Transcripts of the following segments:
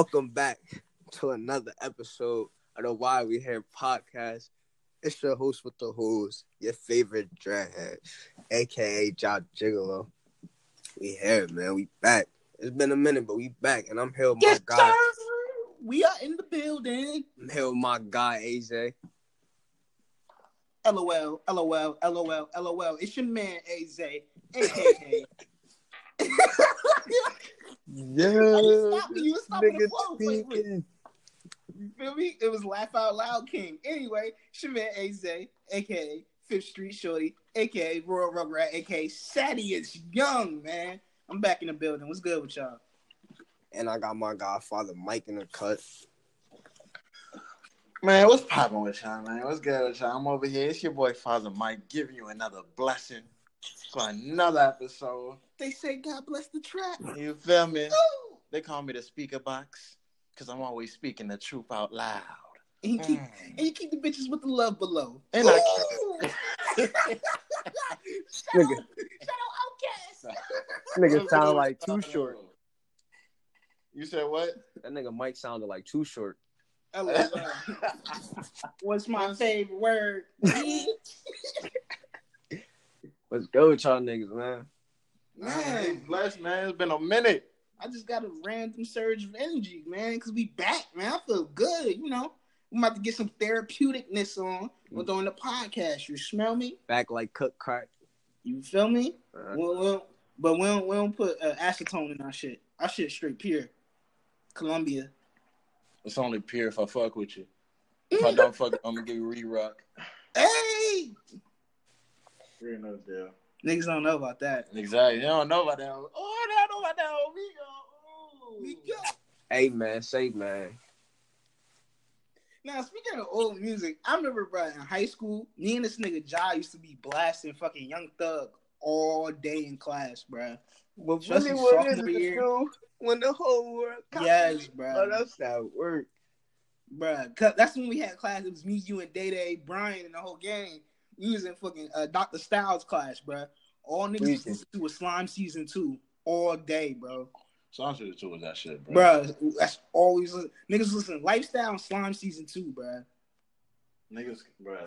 Welcome back to another episode of the Why We Here podcast. It's your host with the hose, your favorite dreadhead, aka Job Gigolo. We here, man. We back. It's been a minute, but we back, and I'm here with my Yes, guy. sir. We are in the building. I'm here with my guy AJ. LOL, LOL, LOL, LOL. It's your man, AJ, aka. Yeah, Stop me, you was stopping the nigga flow. Wait, wait. You feel me? It was Laugh Out Loud King. Anyway, it's your AZ, aka Fifth Street Shorty, aka Royal Rugrat, aka Sadie is Young, man. I'm back in the building. What's good with y'all? And I got my godfather Mike in the cut. Man, what's popping with y'all, man? What's good with y'all? I'm over here. It's your boy Father Mike giving you another blessing for another episode. They say God bless the trap. You feel me? Ooh. They call me the speaker box because I'm always speaking the truth out loud. And you keep Mm. and you keep the bitches with the love below. And I Ooh. shout, out, Nigga. shout out OutKast. Nigga sound like too short. You said what? That nigga Mike sounded like too short. What's my favorite word? Let's go with y'all niggas, man. man, blessed, man. It's been a minute. I just got a random surge of energy, man, because we back, man. I feel good, you know. I'm about to get some therapeuticness on Mm. during the podcast. You smell me? Back like cook crack. You feel me? Uh, Well, well, but we don't, we don't put uh, acetone in our shit. Our shit straight pure. Colombia. It's only pure if I fuck with you. If I don't fuck, I'm gonna give you re-rock. Hey! Real no deal. Niggas don't know about that. Exactly. You don't know about that. Oh, they don't know about that. Oh, we go. We go. hey man, say man. Now, speaking of old music, I remember, bro, in high school, me and this nigga Jai used to be blasting fucking Young Thug all day in class, bro. But Especially really, what is sophomore it, year. school when the whole world comes? Yes, Oh, bro. that's how it work. Bruh, 'cause that's when we had class. It was me, you, and Day Day, Brian, and the whole gang. We was in fucking uh, Dr. Styles class, bro. All niggas Tweaking. listened to was Slime Season 2 all day, bro. Sounds to the two of that shit, bro. Bruh, that's always niggas listen Lifestyle and Slime Season 2, bro. Niggas, bro.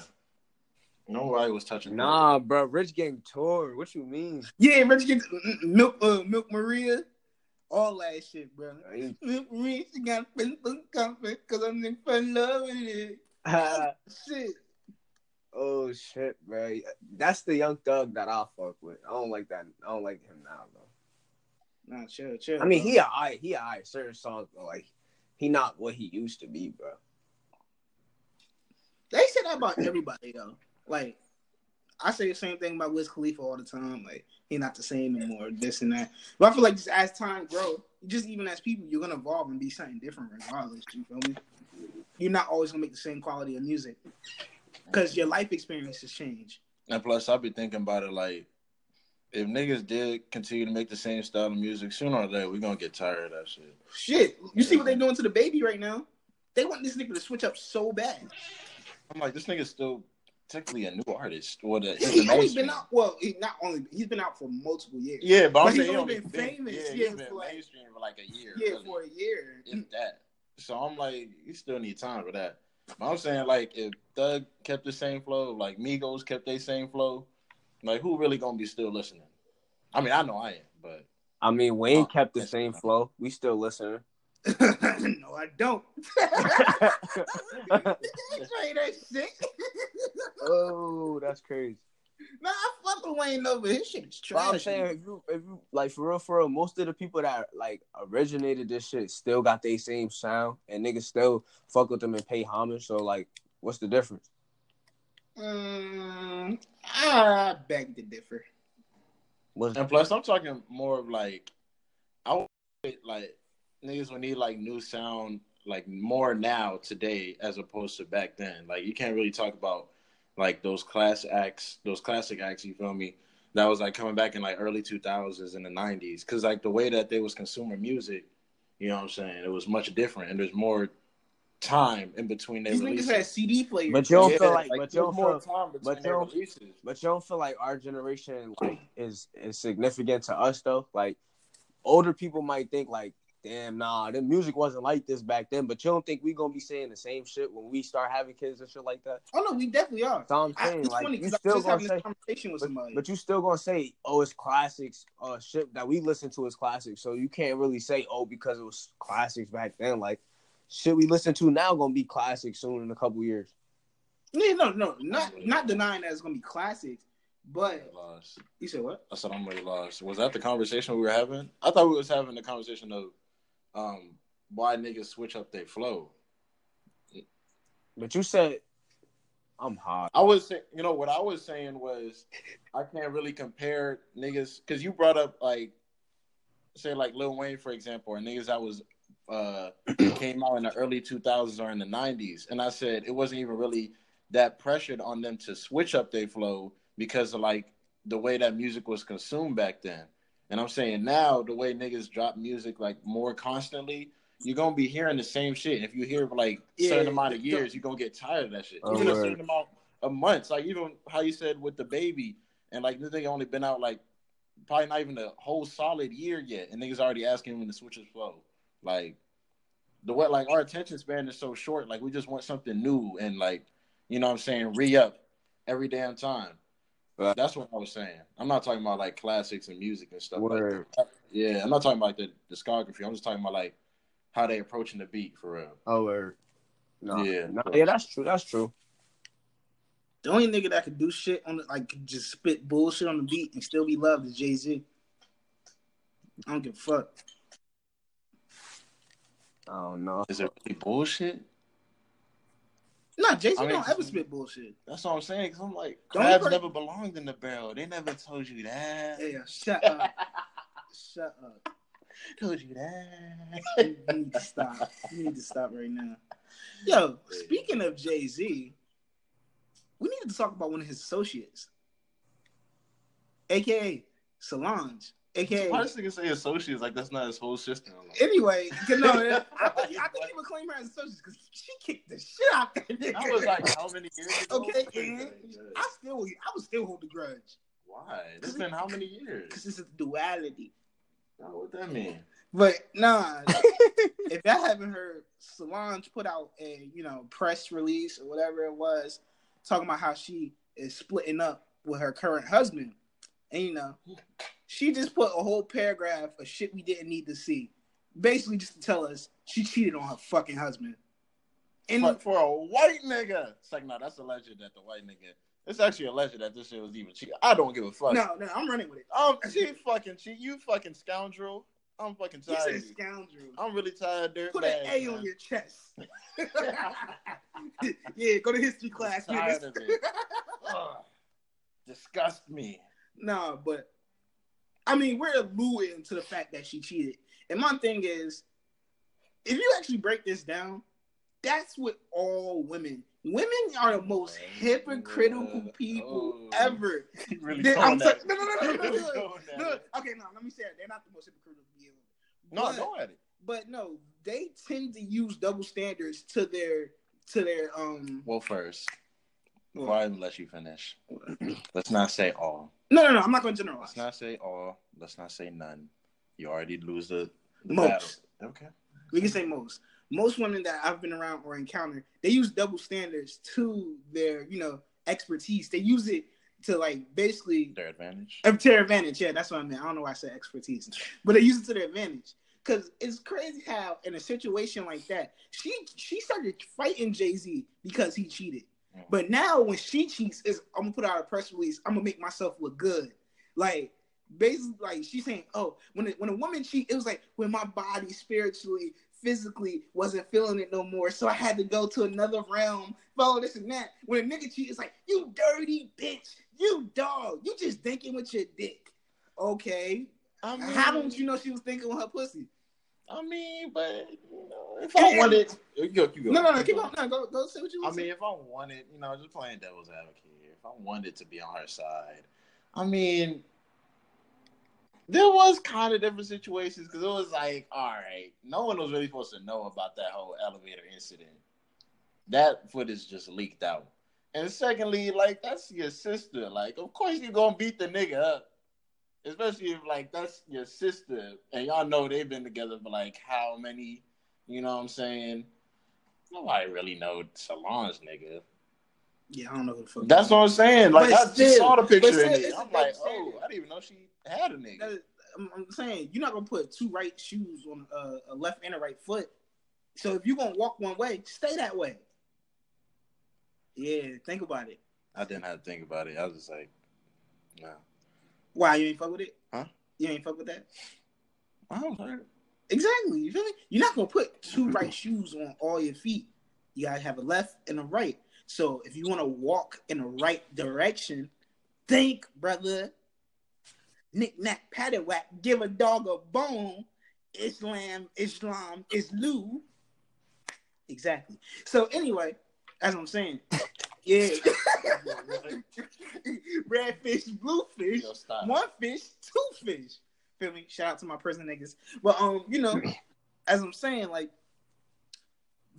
Nobody was touching. Nah, bro, Rich Gang tour. What you mean? Yeah, Rich get Milk uh, Milk Maria, all that shit, bro. I Milk Maria, she got been comfort because I'm in fun love with it. Shit. Oh shit, bro. That's the young thug that I fuck with. I don't like that. I don't like him now though. Nah, chill, chill. I mean, bro. he alright. He alright. Certain songs, but like he not what he used to be, bro. They say that about everybody though. Like I say the same thing about Wiz Khalifa all the time. Like he not the same anymore. This and that. But I feel like just as time grows, just even as people, you're gonna evolve and be something different regardless. You feel me? You're not always gonna make the same quality of music because your life experiences change. And plus, I've been thinking about it like, if niggas did continue to make the same style of music, sooner or later we're gonna get tired of that shit. Shit, you see what they're doing to the baby right now? They want this nigga to switch up so bad. I'm like, this nigga's still technically a new artist. Or the, Yeah, he's only been out. Well, he not only he's been out for multiple years. Yeah, but, But I'm he's saying only only been famous, Yeah, yeah, he's been for like- mainstream for like a year. Yeah, really, for a year. if that. So I'm like, you still need time for that. But I'm saying like, if Thug kept the same flow, like Migos kept their same flow, like who really gonna be still listening? I mean, I know I am, but I mean, Wayne Oh, kept the same flow. We still listening. no, I don't. That shit. oh, that's crazy. Nah, I fuck with Wayne though, but his shit is But I'm saying, if you, if you, like, for real, for real, most of the people that like originated this shit still got their same sound, and niggas still fuck with them and pay homage. So, like, what's the difference? Mm, I beg to differ. What's, and plus I'm talking more of like, I would like niggas would need like new sound like more now today as opposed to back then. Like you can't really talk about like those class acts, those classic acts. You feel me? That was like coming back in like early 2000s and the 90s, because like the way that they was consuming music, you know what I'm saying? It was much different, and there's more time in between their These releases. niggas had CD players. But you don't Yeah, feel like, but you there's don't more feel, time between but you their don't- releases. but you don't feel like our generation like is is significant to us though. Like older people might think like damn, nah, the music wasn't like this back then. But you don't think we're gonna be saying the same shit when we start having kids and shit like that? Oh no, we definitely are. That's all I'm saying. it's like, funny you because I still gonna having say, conversation with but, somebody. but you still gonna say, oh, it's classics, uh, shit that we listen to is classics. So you can't really say, oh, because it was classics back then. Like, shit we listen to now gonna be classics soon in a couple years. yeah, no, no, not not denying that it's gonna be classics, but Lost. you said what? I said I'm really lost. Was that the conversation we were having? I thought we was having the conversation of um why niggas switch up their flow. But you said, I'm hot. I was saying, you know, what I was saying was I can't really compare niggas because you brought up like, say like Lil Wayne for example, or niggas that was uh came out in the early 2000s or in the 90s, and I said it wasn't even really that pressured on them to switch up their flow because of like the way that music was consumed back then. And I'm saying now the way niggas drop music like more constantly, you're gonna be hearing the same shit. And if you hear like a certain Yeah, amount of years, you're gonna get tired of that shit. Oh, Even a certain amount of months, like even how you said with the baby, and like this nigga only been out like probably not even a whole solid year yet, and niggas already asking him to switch his flow. Like the what like our attention span is so short, like we just want something new and like you know what I'm saying, re up every damn time. Right. That's what I was saying. I'm not talking about like classics and music and stuff Word. like that. Yeah, I'm not talking about the discography. I'm just talking about like how they approaching the beat for real. Oh, word. No, Yeah. no, yeah, that's true. That's true. The only nigga that could do shit on the, like just spit bullshit on the beat and still be loved is Jay Z. I don't give a fuck. I don't know. Is it really bullshit? Nah, Jay Z I mean, don't ever spit bullshit. That's what I'm saying. Cause I'm like, The only crabs per- never belonged in the barrel. They never told you that. Yeah, shut up, shut up. told you that. You need to stop. You need to stop right now. Yo, speaking of Jay Z, we need to talk about one of his associates, aka Solange, aka. Why does nigga say associates like that's not his whole sister? Anyway, 'cause no, I think, I think he would claim her as associates because she kicked the shit out that nigga. That was like how many years ago? Okay, and I still, I would still hold the grudge Why? It's been how many years? because it's a duality. Oh, what that mean? But nah, if y'all haven't heard, Solange put out a you know press release or whatever it was, talking about how she is splitting up with her current husband, and you know, she just put a whole paragraph of shit we didn't need to see, basically just to tell us she cheated on her fucking husband. And But for a white nigga, it's like no, that's alleged that the white nigga. It's actually alleged that this shit was even cheating. I don't give a fuck. no, no, I'm running with it. Um, she fucking cheat. You fucking scoundrel. I'm fucking tired. of you. scoundrel. I'm really tired of dirt Put bags, an A man. on your chest. yeah, go to history class. I'm tired of it. Ugh. Disgust me. No, but I mean, we're alluding to the fact that she cheated. And my thing is, if you actually break this down, that's what all women. Women are the most hypocritical people Oh. ever. Really They- going I'm at so- no, no, no, no, it. no, You no, no. Okay, no, let me say it. They're not the most hypocritical people. No, But- go at it. But no, they tend to use double standards to their to their um. Well, first, Well- I let you finish, let's not say all. No, no, no. I'm not going to generalize. Let's not say all. Let's not say none. You already lose the, the Most. battle. Okay. we can say most. Most women that I've been around or encountered, they use double standards to their, you know, expertise. They use it to like basically Their advantage. uh, to their advantage. Yeah, that's what I meant. I don't know why I said expertise, but they use it to their advantage. Cause it's crazy how in a situation like that, she she started fighting Jay Z because he cheated. But now when she cheats, is I'm gonna put out a press release. I'm gonna make myself look good. Like basically, like she's saying, oh, when a, when a woman cheat, it was like when my body spiritually, physically wasn't feeling it no more, so I had to go to another realm, follow this and that. When a nigga cheat, it's like you dirty bitch, you dog, you just thinking with your dick. Okay, I mean, how don't you know she was thinking with her pussy? I mean, but you know, if I wanted, you go, you go. No, no, no, keep go. on, no, go, go say what you I mean, if I wanted, you know, just playing devil's advocate here, if I wanted to be on her side, I mean, there was kind of different situations because it was like, all right, no one was really supposed to know about that whole elevator incident. That footage just leaked out. And secondly, like, that's your sister. Like, of course you're going to beat the nigga up. Especially if like that's your sister, and y'all know they've been together for like how many? You know what I'm saying? Nobody really know Solange's nigga. Yeah, I don't know who the fuck. That's what I'm saying. Like But I just still- saw the picture still, in it. I'm like, oh. I didn't even know she had a nigga. I'm, I'm saying you're not gonna put two right shoes on a, a left and a right foot. So if you're gonna walk one way, stay that way. Yeah, think about it. I didn't have to think about it. I was just like, no. Why you ain't fuck with it? Huh? You ain't fuck with that? I don't know. Exactly. You feel me? You're not gonna put two right shoes on all your feet. You gotta have a left and a right. So if you want to walk in the right direction, think, brother. Knick knack, paddywhack, give a dog a bone. Islam, Islam, Islu. Exactly. So anyway, as I'm saying, yeah. Red fish, blue fish. One fish, two fish. Feel me? Shout out to my prison niggas. But um, you know, as I'm saying, like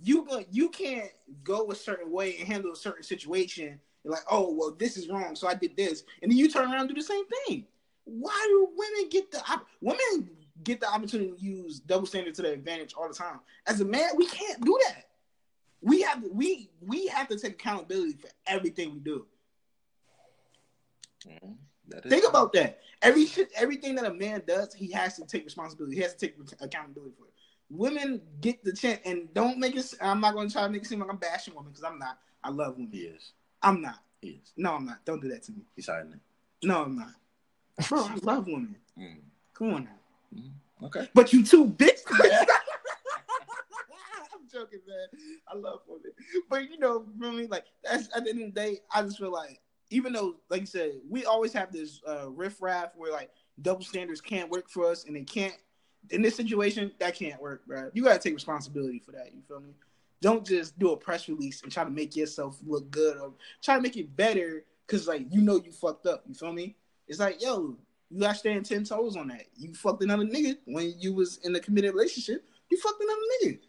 you go, you can't go a certain way and handle a certain situation. You're like, oh well, this is wrong, so I did this, and then you turn around and do the same thing. Why do women get the op- women get the opportunity to use double standard to their advantage all the time? As a man, we can't do that. We have to, we we have to take accountability for everything we do. Is Think true. about that. Every shit, everything that a man does, he has to take responsibility. He has to take accountability for it. Women get the chance, and don't make it. I'm not going to try to make it seem like I'm bashing women because I'm not. I love women. Yes. I'm not. Yes. No, I'm not. Don't do that to me. He's hiding it. No, I'm not. Bro, I love women. Mm. Come on now. Okay. But you too, bitch. Joking, man. I love women, but you know, mean, like that's at the end of the day, I just feel like even though, like you said, we always have this uh, riff raff where like double standards can't work for us, and they can't. In this situation, that can't work, bro. You gotta take responsibility for that. You feel me? Don't just do a press release and try to make yourself look good or try to make it better because like you know you fucked up. You feel me? It's like, yo, you gotta stand ten toes on that. You fucked another nigga when you was in a committed relationship. You fucked another nigga.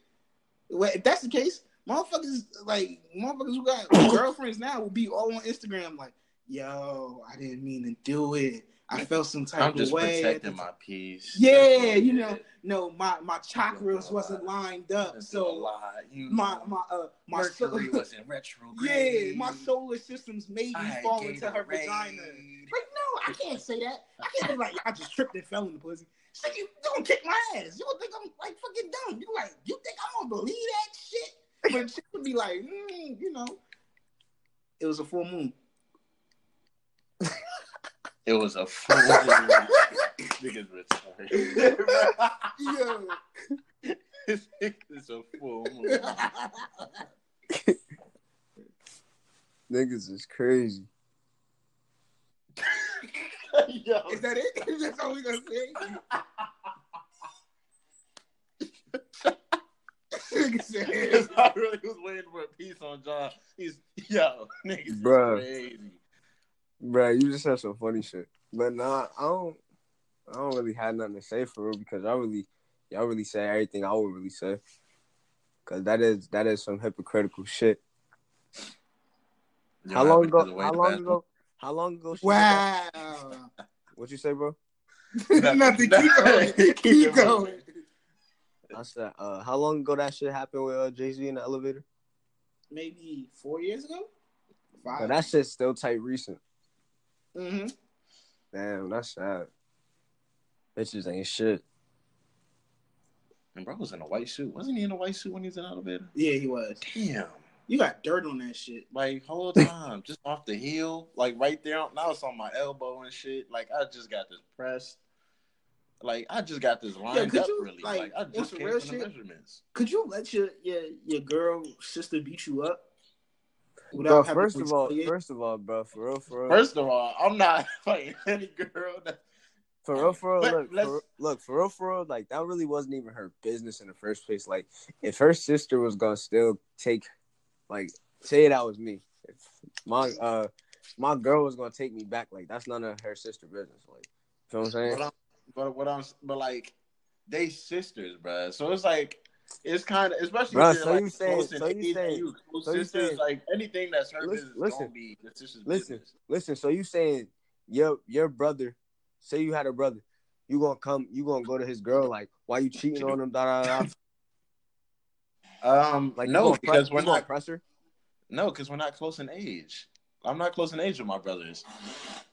Well, if that's the case, motherfuckers like motherfuckers who got girlfriends now will be all on Instagram like, yo, I didn't mean to do it. I felt some type I'm of just way. protecting my peace. Yeah, you know, no, my my chakras wasn't lined up, so you my my uh my Mercury was in retrograde. yeah, my solar systems made me fall into her vagina. Like, no, I can't say that. I can't be like, I just tripped and fell in the pussy. So you don't kick my ass. You would think I'm like fucking dumb. You like, you think I'm gonna believe that shit? But she would be like, mm, you know, it was a full moon. It was a full. Moon. Niggas retarded. Yo. it's a full moon. Niggas is crazy. Yo, Is that it? Is that all we gonna say? Nigga I really was waiting for a piece on John. He's yo, niggas Bruh. crazy. Bruh, you just have some funny shit. But nah, I don't I don't really have nothing to say for real because I really y'all really say everything I would really say. Cause that is that is some hypocritical shit. Yo, how long ago how long ago how long ago she wow. What you say, bro? Nothing. Keep going. Keep going. I said, uh, how long ago that shit happened with uh, Jay Z in the elevator? Maybe four years ago. But Five. that shit's still tight recent. mm-hmm. Damn, that's sad. Bitches ain't shit. And bro was in a white suit. Wasn't he in a white suit when he was in the elevator? Yeah, he was. Damn. You got dirt on that shit. Like whole time, just off the heel, like right there. Now it's on my elbow and shit. Like I just got this pressed. Like I just got this lined could up you, really. like, Like, I just came real from the shit? measurements. Could you let your your, your girl sister beat you up? Bro, first of all, retaliate? first of all, bro, for real, for real, First of all, I'm not fighting any girl that for real, for real, look, for, look, for real, for real, like that really wasn't even her business in the first place. Like, if her sister was gonna still take, like, say that was me, if my uh my girl was gonna take me back, like that's none of her sister business. Like, you know what I'm saying? But, I'm, but what I'm, but like, they sisters, bruh. So it's like, it's kind of, especially Bruh, so like you saying- so you saying- you close so you sisters, saying- like anything that's her Listen- business listen. gonna be the sister's Listen. business. Listen, so you saying your your brother say you had a brother, you gonna come, you gonna go to his girl like, why you cheating on him? Da, da, da. Um, Like, no, because we're not. press her. No, because we're not close in age. I'm not close in age with my brothers.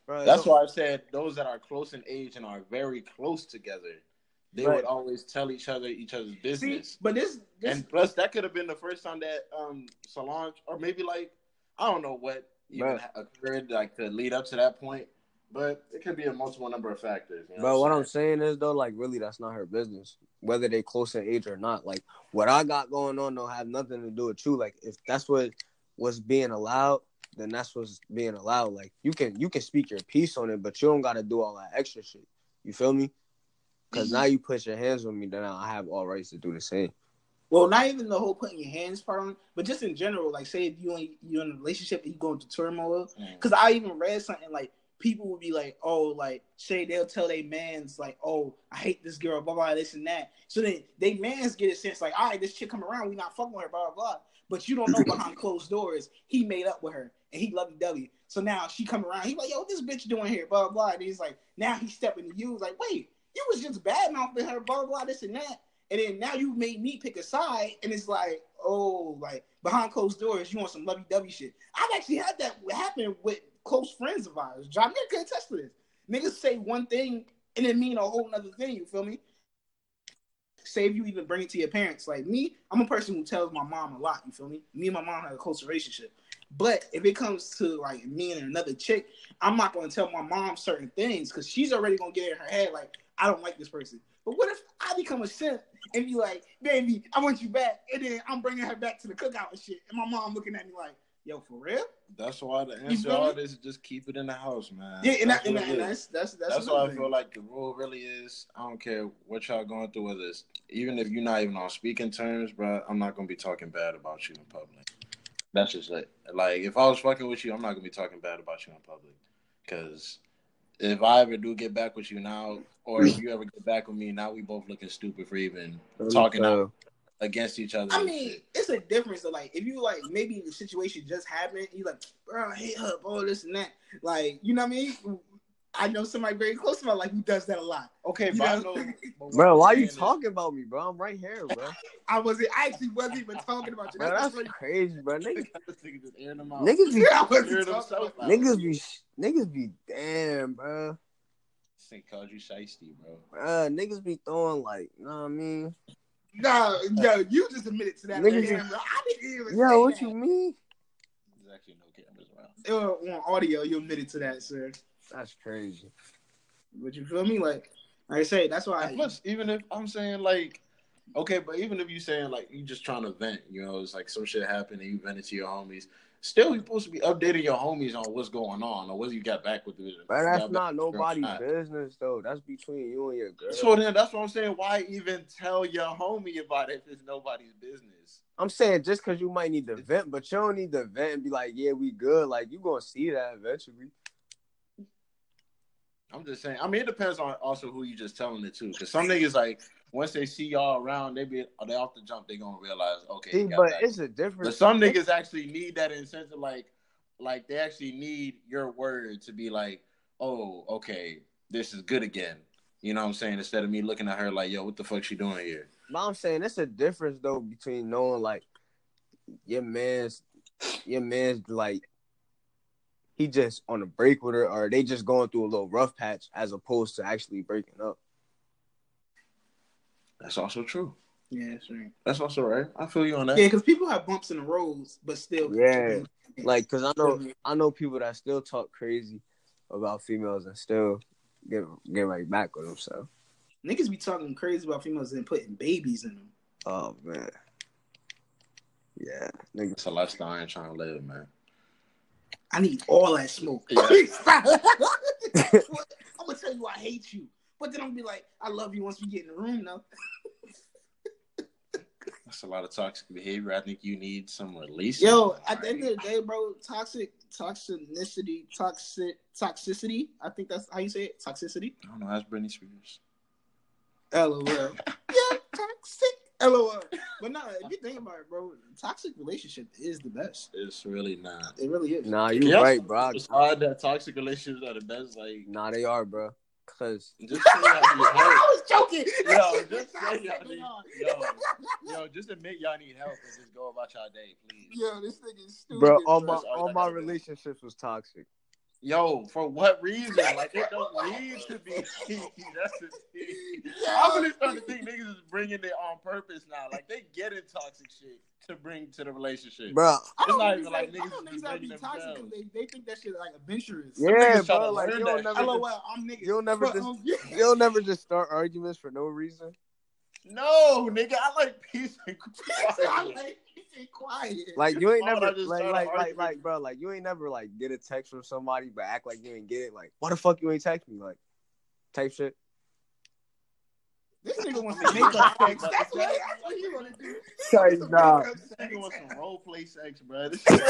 Bro, That's why I said those that are close in age and are very close together, they Right. would always tell each other each other's See, business. but this, this and plus, that could have been the first time that um Solange, or maybe like I don't know what even Right. occurred like to lead up to that point, but it could be a multiple number of factors. You know But what I'm saying? saying is though, like really, that's not her business. Whether they close in age or not, like what I got going on don't have nothing to do with you. Like if that's what was being allowed, then that's what's being allowed. Like you can you can speak your piece on it, but you don't got to do all that extra shit. You feel me? Because now you put your hands on me, then I have all rights to do the same. Well, not even the whole putting your hands part on, but just in general, like say if you and you in a relationship and you go into turmoil. Mm. Because I even read something like people would be like, oh, like say they'll tell their mans like, oh, I hate this girl, blah blah, this and that. So then they mans get a sense like, all right, this chick come around, we not fucking with her, blah blah blah. But you don't know behind closed doors, he made up with her and he lovey dovey. So now she come around, he like, yo, what this bitch doing here, blah blah. And he's like, now he's stepping to you, like, wait, you was just bad mouthing her, blah blah, blah, this and that. And then now you made me pick a side, and it's like, oh, like behind closed doors, you want some lovey dovey shit. I've actually had that happen with close friends of ours. John Nick can attest to this. Niggas say one thing and it mean a whole nother thing. You feel me? Save you even bring it to your parents. Like me, I'm a person who tells my mom a lot. You feel me? Me and my mom have a close relationship. But if it comes to like me and another chick, I'm not gonna tell my mom certain things because she's already gonna get in her head like I don't like this person. But what if I become a simp and be like, baby, I want you back, and then I'm bringing her back to the cookout and shit, and my mom looking at me like, yo, for real? That's why the answer to feel all this is just keep it in the house, man. Yeah, and, That's that, and, what that, it and that's that's that's, That's why another I feel like the rule really is I don't care what y'all going through with this. Even if you're not even on speaking terms, bro, I'm not gonna be talking bad about you in public. That's just it. Like if I was fucking with you, I'm not gonna be talking bad about you in public. Cause if I ever do get back with you now, or if you ever get back with me, now we both looking stupid for even talking out against each other. I mean, it's a difference. Of like, if you like, maybe the situation just happened, you like, bro, I hate her, all this and that. Like, you know what I mean? I know somebody very close to my life who does that a lot. okay, you but I know- know, Bro, why are you talking about me, bro? I'm right here, bro. I wasn't. I actually wasn't even talking about you. Bro, That's, that's crazy, bro. Niggas, just airing them out. niggas be, funny. I wasn't Heard talking himself niggas be, niggas be, damn, bro. This thing called you shiesty, bro. Bruh, niggas be throwing like, you know what I mean? No, yo, you just admitted to that. Niggas- Damn, bro. I didn't even Yo, what that. you mean? There's actually no cameras around. Uh, on audio, you admitted to that, sir. That's crazy. But you feel me? Like, like I say, that's why. And plus, even if I'm saying like, okay, but even if you saying like you just trying to vent, you know, it's like some shit happened and you vented to your homies. Still, you're supposed to be updating your homies on what's going on or whether you got back with the. But that's not with the girl or nobody's not. business though. That's between you and your girl. So then, that's what I'm saying. Why even tell your homie about it if it's nobody's business? I'm saying just because you might need to vent, but you don't need to vent and be like, yeah, we good. Like you gonna see that eventually. I'm just saying. I mean, it depends on also who you just telling it to. Because some niggas like once they see y'all around, they be they off the jump. They gonna realize okay. See, but back. it's a difference. But some niggas actually need that incentive, like, like they actually need your word to be like, oh, okay, this is good again. You know what I'm saying? Instead of me looking at her like, yo, what the fuck she doing here? But I'm saying it's a difference though between knowing like your man's your man's like he just on a break with her or they just going through a little rough patch as opposed to actually breaking up. That's also true. yeah, that's right. That's also right. I feel you on that. Yeah, because people have bumps in the roads, but still. Yeah. Like cause I know I know people that still talk crazy about females and still get get right back with them. So Niggas be talking crazy about females and putting babies in them. oh man. Yeah. Niggas It's a lifestyle I ain't trying to live, man. I need all that smoke. Yeah. I'm gonna tell you I hate you, but then I'm gonna be like, I love you once we get in the room, though. That's a lot of toxic behavior. I think you need some release. Yo, at the end of the day, bro, toxic, toxicity, toxic, toxicity. I think that's how you say it. Toxicity. I don't know. That's Britney Spears. LOL. yeah, toxic. LOL. But nah, if you think about it, bro, toxic relationship is the best. It's really not. It really is. Nah, you Yeah. right, bro. Besides that, toxic relationships are the best. Like, Nah, they are, bro. Cause Just say y'all need help. I was joking. Yo, just say y'all need yo, yo, just admit y'all need help and just go about y'all day, please. Yo, this nigga is stupid. bro, all my all all my relationships was toxic. Yo, for what reason? Like it don't need to be. That's the thing. I'm really starting to think niggas is bringing it on purpose now. Like they get in toxic shit to bring to the relationship. Bro, I It's don't not think even like, like I niggas don't is think that be toxic because they, they think that shit like adventurous. yeah, bro, like learn you that don't shit. never LOL, just, I'm nigga. you'll never But, just um, yeah. you'll never just start arguments for no reason. No, nigga, I like peace and I like be quiet. Like you ain't Why never like like like like bro, like you ain't never like get a text from somebody but act like you ain't get it. Like why the fuck you ain't text me? Like type shit. This nigga wants to make up sex. That's what, that's what he want to do. Sorry, nah. makeup sex. Nigga want some role play sex, bro. This shit-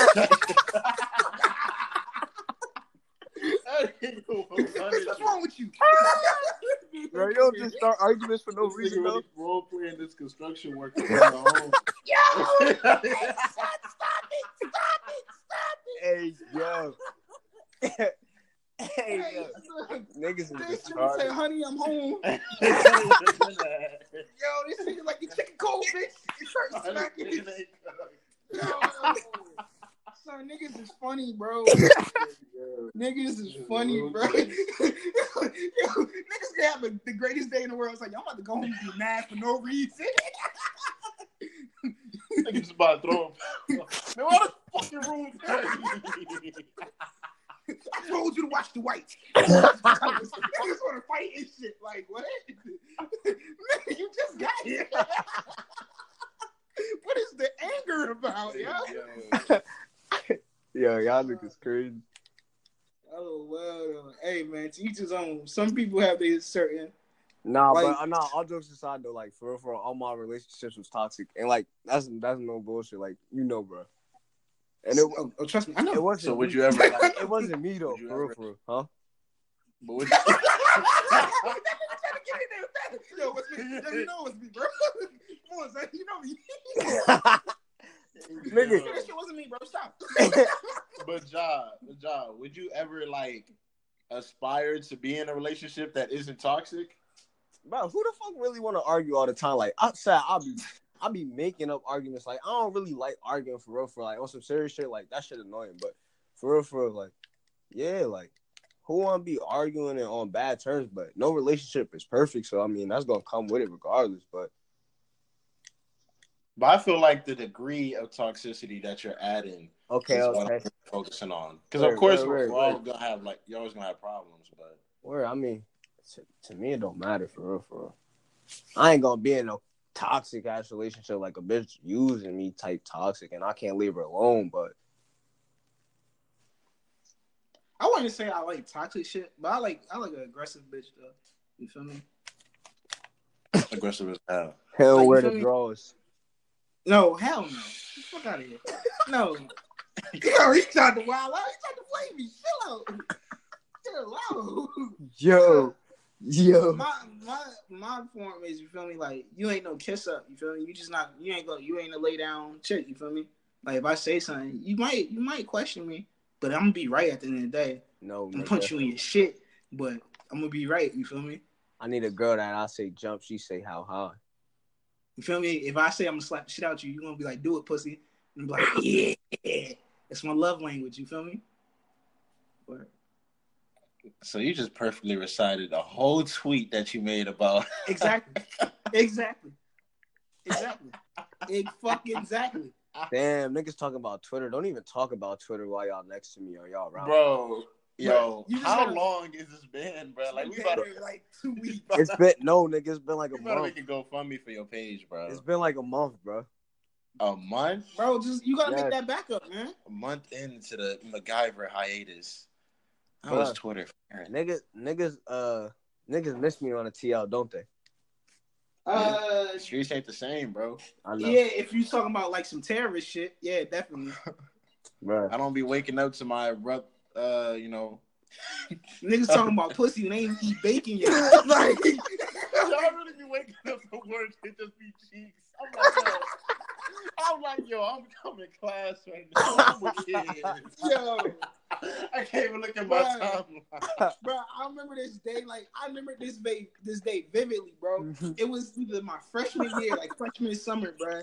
That nigga was funny. What's wrong with you? Bro, you don't just start arguments for no This reason nigga though. role playing this construction work at home. Yo! Stop it! Stop it! Stop it! Hey yo. hey yo. Hey, Niggas is This say, honey, I'm home. Yo, Yo, this nigga like the chicken cold, bitch. You start smacking his Yo, niggas is funny, bro. niggas is funny, bro. Yo, niggas can have a, the greatest day in the world. It's like, I'm about to go home and be mad for no reason. Niggas about to throw him. Man, what the fucking room? I told you to watch the whites. niggas want to fight and shit. Like, what? Nigga, you just got here. what is the anger about, yo? Yo, y'all niggas crazy. Oh well, hey man, to each his own. Some people have their certain. Nah, Like- but uh, nah, all jokes aside though, like for real, for real, all my relationships was toxic. And like that's that's no bullshit. Like, you know, bro. And it oh, oh, trust me, I know. it wasn't So would you ever like? it wasn't me though, Would for real, for real. Huh? But would you, Yo, what's me? Yo, you know it's me, bro. Come on, son. You know me. Nigga. That shit wasn't me, bro. Stop. but Ja, but Ja, would you ever like aspire to be in a relationship that isn't toxic? Bro, who the fuck really want to argue all the time? Like outside, I'll be I'll be making up arguments. Like I don't really like arguing for real, for like on some serious shit. Like that shit annoying. But for real, for real, like yeah, like who want to be arguing and on bad terms? But no relationship is perfect. So I mean, that's gonna come with it regardless. But But I feel like the degree of toxicity that you're adding okay, is what. I'm focusing on. Because of course right, we're, right, we're all right. gonna have like you're always gonna have problems, but Where I mean, to, to me it don't matter for real, for real. I ain't gonna be in a toxic ass relationship like a bitch using me type toxic, and I can't leave her alone. But I wouldn't say I like toxic shit, but I like I like an aggressive bitch though. You feel me? aggressive as hell. hell, Like, you wear feel the me? No, hell no. Fuck out of here. No. Yo, he tried to wild out. He tried to play me. Chill out. Chill out. Yo, yo. my my my form is you feel me like you ain't no kiss up you feel me you just not you ain't go you ain't a lay down chick you feel me like if I say something you might you might question me but I'm gonna be right at the end of the day No, I'm punch you in your shit but I'm gonna be right you feel me I need a girl that I say jump, she say how high. You feel me? If I say I'm gonna slap the shit out you you're gonna be like do it pussy. And be like yeah. It's my love language you feel me? But So you just perfectly recited a whole tweet that you made about exactly. Exactly. Exactly. It fucking exactly. Damn, niggas talking about Twitter. Don't even talk about Twitter while y'all next to me or y'all around. bro. Yo, you just how gotta- long is this been, bro? Like we about to, like two weeks It's been no nigga. It's been like we a about to month. make a GoFundMe for your page, bro. It's been like a month, bro. a month, Bro, just you gotta Yes. make that back up, man. a month into the MacGyver hiatus. How was Twitter? faring? Niggas, niggas, uh, niggas miss me on a TL, don't they? Uh, Streets ain't the same, bro. I know, yeah, if you talking about like some terrorist shit, yeah, definitely. bro. I don't be waking up to my rep, uh, you know. Niggas talking about pussy and they ain't eat bacon yet. like, Y'all really be waking up to work. It just be cheeks. I'm like, yo, I'm like, yo, I'm coming class right now. I'm a kid. Yo, I can't even look at my Right. timeline. bro, I remember this day. Like I remember this day, this day vividly, bro. Mm-hmm. It was either my freshman year, like freshman summer, bro.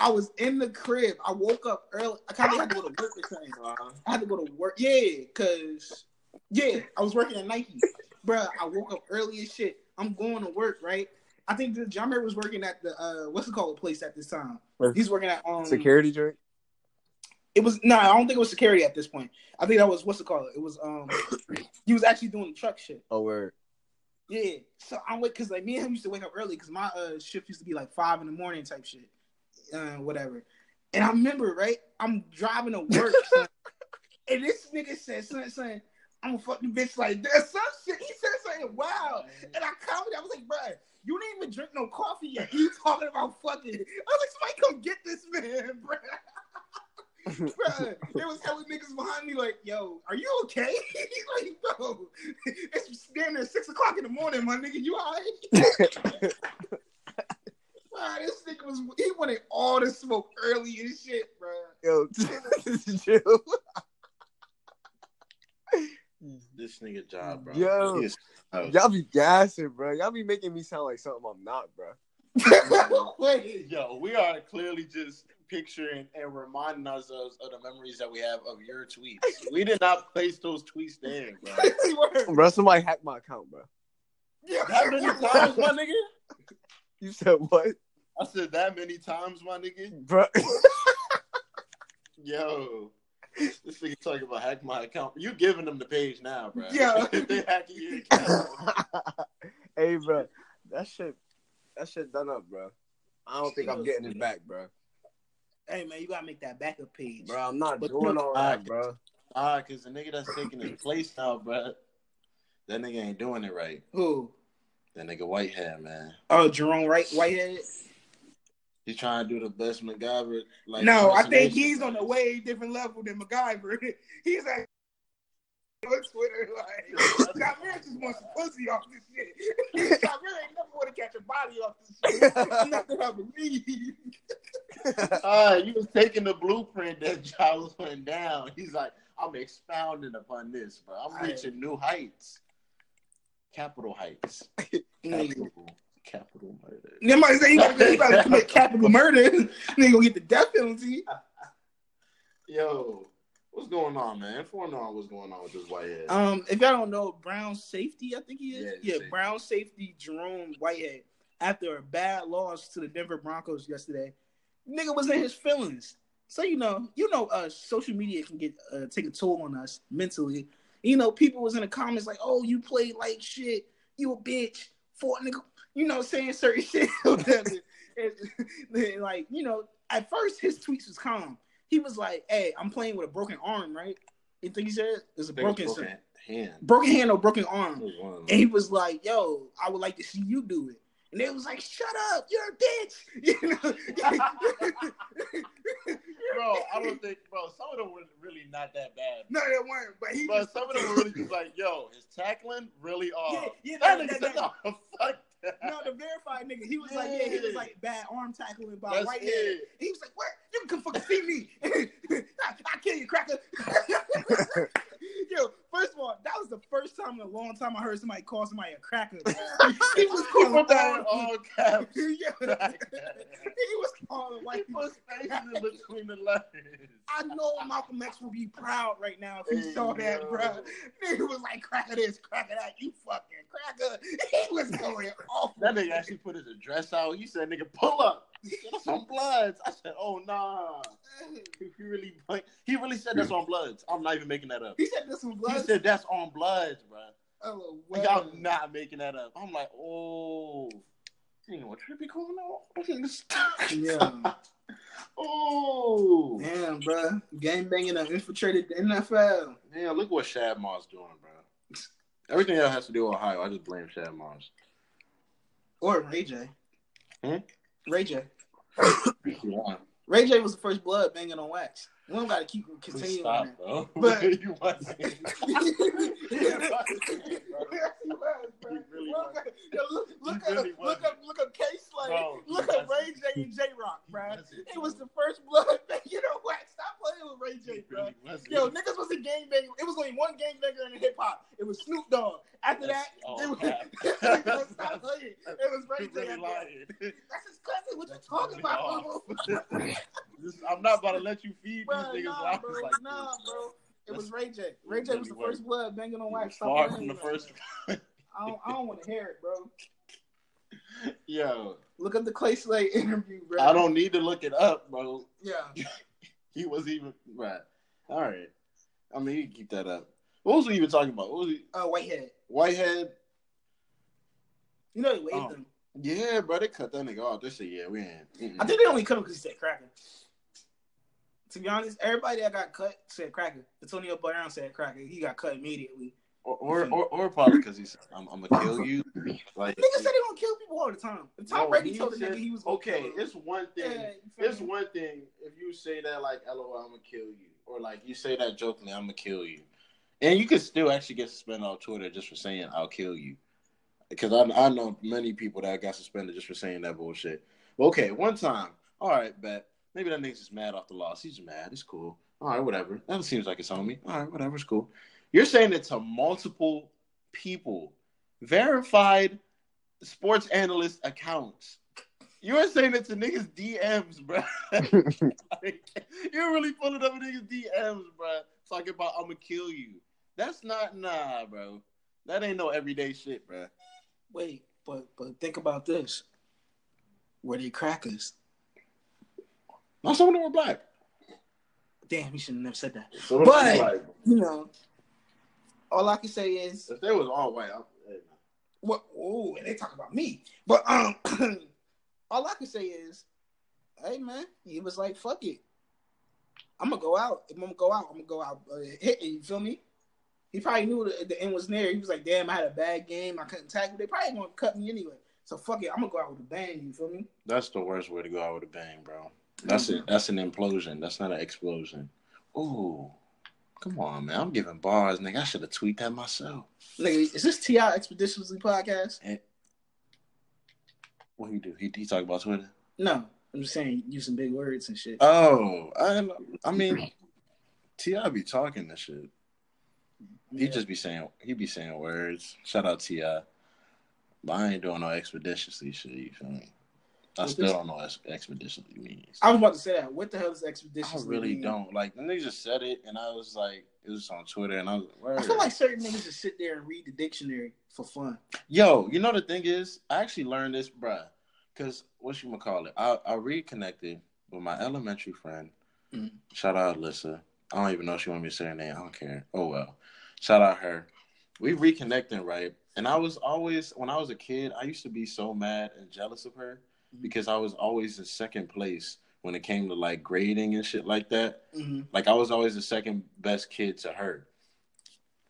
I was in the crib. I woke up early. I kind of had to go to work or something. Uh-huh. I had to go to work. Yeah, cause yeah, I was working at Nike, bro. I woke up early as shit. I'm going to work, right? I think the John Mayer was working at the uh, what's it called a place at this time. He's working at um Security drink. It was no, I don't think it was security at this point. I think that was what's it called? It was um he was actually doing the truck shit. Oh, word. Yeah. So I'm with because like me and him used to wake up early because my uh shift used to be like five in the morning type shit. Uh whatever. And I remember, right? I'm driving to work, son, and this nigga said, son, son, I'm gonna fuck the bitch like that. Some shit. He said something wild. And I commented, I was like, bruh, you didn't even drink no coffee yet. You talking about fucking. I was like, somebody come get this man, bruh. bruh, there was hella niggas behind me like, yo, are you okay? He's like, bro, it's damn near six o'clock in the morning, my nigga. You alright? Wow, this nigga was he wanted all the smoke early and shit, bro. Yo, chill. This nigga job, bro. Yo. Is- oh, Y'all be gassing, bro. Y'all be making me sound like something I'm not, bro. Wait, Yo, we are clearly just picturing and reminding ourselves of the memories that we have of your tweets. We did not place those tweets there, bro. Word. Bro, somebody hacked my account, bro. Yeah. That many times, my nigga? You said what, I said that many times, my nigga. bro? Yo, this nigga talking about hack my account. You giving them the page now, bro? Yeah. they hacking your account. hey, bro, that shit, that shit done up, bro. I don't think I'm getting it back, bro. Hey man, you gotta make that backup page. Bro, I'm not But doing no, all that, bro. Ah, cause the nigga that's taking his place now, bro. That nigga ain't doing it right. Who? That nigga Whitehead, man. Oh, Jermaine Wright Whitehead. He's trying to do the best MacGyver. Like no, I think he's on a way different level than MacGyver. He's like on Twitter like John Mayer just wants some pussy off this shit. John Mayer ain't never want to catch a body off this shit. Not that I believe. Ah, you was taking the blueprint that John was putting down. He's like, I'm expounding upon this, bro. I'm reaching new heights. Capital heights. Capital, capital murder. Somebody say he gotta, he gotta commit capital murder. Nigga gonna get the death penalty. Yo, what's going on, man? Inform on what's going on with this whitehead. Um, if y'all don't know, Brown safety, I think he is. Yeah, Yeah, safety. Brown safety Jermaine Whitehead. After a bad loss to the Denver Broncos yesterday, nigga was in his feelings. So you know, you know, uh, social media can get uh, take a toll on us mentally. You know, people was in the comments like, "Oh, you played like shit. You a bitch." For nigga, you know, saying certain shit. whatever. and, then, like, you know, at first his tweets was calm. He was like, "Hey, I'm playing with a broken arm, right?" You think he said it's a I think it was broken, broken hand. broken hand or broken arm. was one of them. And he was like, "Yo, I would like to see you do it." And they was like, "Shut up, you're a bitch." You know? Bro, I don't think, bro, some of them were really not that bad. no, they weren't. But he, But just- some of them were really just like, yo, his tackling really off. yeah, yeah, That no, nigga that- said, that- no, fuck that. No, the verified nigga. He was like, yeah, he was like bad arm tackling by That's Whitehead. it. He was like, "Where? You can come fucking see me. I, I kill you, cracker." Yo, first of all, that was the first time in a long time I heard somebody call somebody a cracker. he was calling that all. caps. yeah, he was calling white people. spaces in between the letters. I know Malcolm X will be proud right now if he Hey, saw that, bro. Nigga was like, cracker this, cracker that, you fucking cracker. He was going off. That nigga actually put his address out. He said, nigga, pull up. He That's on Bloods. I said, oh, nah. He really, he really said that's on Bloods. I'm not even making that up. He said this was He said that's on Bloods, bro. oh, Like. I'm not making that up. I'm like, oh, you know what trippy going on? Yeah. oh, Damn, bro. game banging done infiltrated the NFL. man, look what Shad Moss doing, bro. Everything that has to do with Ohio, I just blame Shad Moss. Or Ray J. Hmm? Ray J. Ray J was the first blood banging on wax. We don't gotta keep continuing Stop, on bro. But- you wasn't. Look, was. look, look, up, look up, look up, K Look up. Ray J and J Rock. bro. It was the first blood you know what? Stop playing with Ray J, bro. really. Yo, niggas was a gang banger. It was only one gang banger in hip hop. It was Snoop Dogg. After That's that, all it was. Stop playing. It was Ray J. really that. That's his cousin. What you talking about? This- I'm not about to let you feed Bro, these niggas nah, lies bro, like nah, this. bro. It was Ray J. Ray J was the really first blood banging on wax. Stop Far playing from the first. I don't, I don't want to hear it, bro. Yo, Look up the Clay Slade interview, bro. I don't need to look it up, bro. Yeah. He was even right. All right. I mean, you can keep that up. What was we even talking about? What was he? Uh, Whitehead. Whitehead. You know he waved Oh. him. Yeah, bro. They cut that nigga off. They said, "Yeah, we ain't." mm-mm. I think they only cut him because he said cracker. To be honest, everybody that got cut said cracker. Antonio Brown said cracker. He got cut immediately. or, or, or, or probably because he's, I'm, I'm gonna kill you. Like, Niggas say they don't kill people all the time. If Tom No, Brady he told the said- nigga he was gonna okay. kill. It's one thing. Yeah, It's me? one thing if you say that like LOL, I'm gonna kill you, or like you say that jokingly, I'm gonna kill you, and you could still actually get suspended on Twitter just for saying I'll kill you, because I I know many people that got suspended just for saying that bullshit. Okay, one time, all right, bet maybe that nigga's just mad off the loss. He's mad. It's cool. All right, whatever. That seems like it's on me. All right, whatever. It's cool. You're saying it to multiple people, verified sports analyst accounts. You are saying it to niggas DMs, bro. Like, you're really pulling up niggas DMs, bro. Talking about I'm gonna kill you. That's not nah, bro. That ain't no everyday shit, bro. Wait, but but think about this. Were they crackers? Not some of them were black. Damn, he shouldn't have said that. Some of them But- black. You know, all I can say is If they was all white, I'm, what? Oh, and they talk about me. But um, all I can say is, hey man, he was like, fuck it. I'm gonna go out. If I'm gonna go out, I'm gonna go out. Uh, hit you feel me? He probably knew the, the end was near. He was like, damn, I had a bad game. I couldn't tackle. They probably gonna cut me anyway. So fuck it. I'm gonna go out with a bang. You feel me? that's the worst way to go out with a bang, bro. That's it. That's an implosion. That's not an explosion. Ooh, come on, man. I'm giving bars, nigga. I should have tweeted that myself. Nigga, is this T.I. Expeditiously podcast? Eh. What he do? He, he talk about Twitter? No, I'm just saying using big words and shit. Oh, I I mean, T.I. be talking this shit. He Yeah. just be saying he be saying words. Shout out T.I., but I ain't doing no expeditiously shit. You feel me? I What still don't know what expeditiously means. I was about to say that. What the hell is expedition? I really mean? don't like. The nigga just said it, and I was like, it was on Twitter, and I was like, I feel like certain niggas just sit there and read the dictionary for fun. Yo, you know the thing is, I actually learned this, bruh. Cause what you gonna call it? I, I reconnected with my elementary friend. Mhm. Shout out Alyssa. I don't even know if she want me to say her name. I don't care. Oh well. Shout out her. We reconnecting, right? And I was always when I was a kid, I used to be so mad and jealous of her. Because I was always in second place when it came to like grading and shit like that. Mm-hmm. Like I was always the second best kid to her.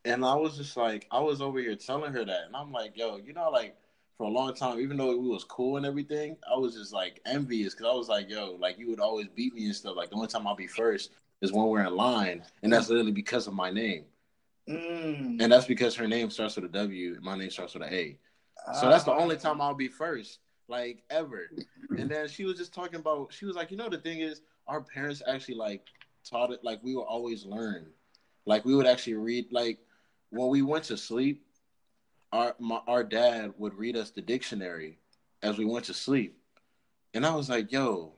And I was just like, I was over here telling her that. And I'm like, yo, you know, like for a long time, even though we was cool and everything, I was just like envious because I was like, yo, like you would always beat me and stuff. Like the only time I'll be first is when we're in line. And that's literally because of my name. Mm. And that's because her name starts with a W and my name starts with an A. So that's the only time I'll be first, like ever. And then she was just talking about, she was like, you know, the thing is, our parents actually like taught it, like we would always learn. Like we would actually read, like when we went to sleep, our my, our dad would read us the dictionary as we went to sleep. And I was like, yo,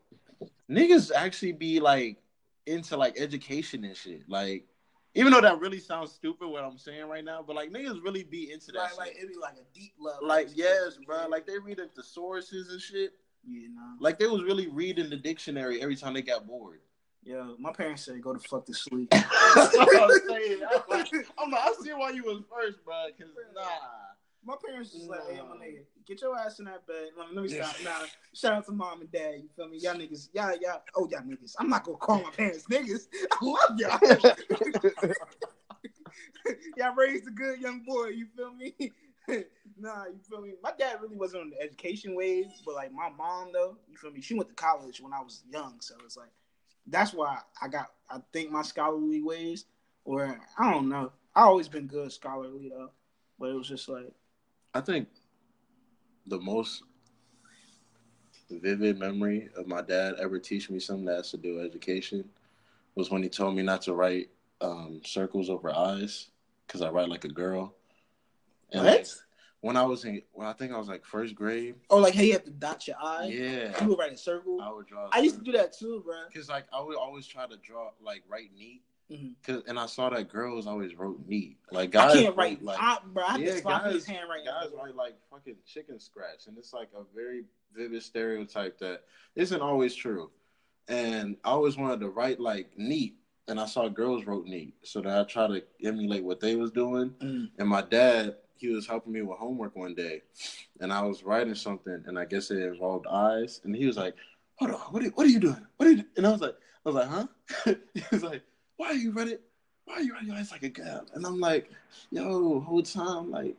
niggas actually be like into like education and shit. Like, even though that really sounds stupid what I'm saying right now, but like niggas really be into that Like, shit. like it'd be like a deep love. Like yes, bro. Like they read the sources and shit. you know. Like they was really reading the dictionary every time they got bored. Yo, my parents said go to fuck to sleep. I'm saying. I'm like, I'm like, I see why you was first, bro. Cause nah. My parents was like, hey, my nigga, get your ass in that bed. Let me, let me stop. Nah, shout out to mom and dad. You feel me? Y'all niggas, y'all, y'all, oh, y'all niggas. I'm not gonna call my parents niggas. I love y'all. y'all raised a good young boy. You feel me? nah, you feel me? My dad really wasn't on the education wave, but like my mom though, you feel me? She went to college when I was young, so it's like that's why I got. I think my scholarly ways, or I don't know. I always been good scholarly though, but it was just like. I think the most vivid memory of my dad ever teaching me something that has to do with education was when he told me not to write um, circles over eyes because I write like a girl. And What? like, when I was in, when I think I was like first grade, Oh, like hey, you have to dot your eye. yeah, You would write a circle. I would draw. I used to do that too, bro. because like I would always try to draw like write neat. Mhm. Cause and I saw that girls always wrote neat. Like I guys can't write, like I, bro. I Yeah, guys- handwriting. guys write like fucking chicken scratch, and it's like a very vivid stereotype that isn't always true. And I always wanted to write like neat, and I saw girls wrote neat, so that I try to emulate what they was doing. Mm. And my dad, he was helping me with homework one day, and I was writing something, and I guess it involved eyes, and he was like, "Hold on, what are, what are you doing? What are you?" And I was like, "I was like, huh?" he was like, "Why are you writing? Why are you writing your eyes like a girl?" And I'm like, "Yo, whole time, like,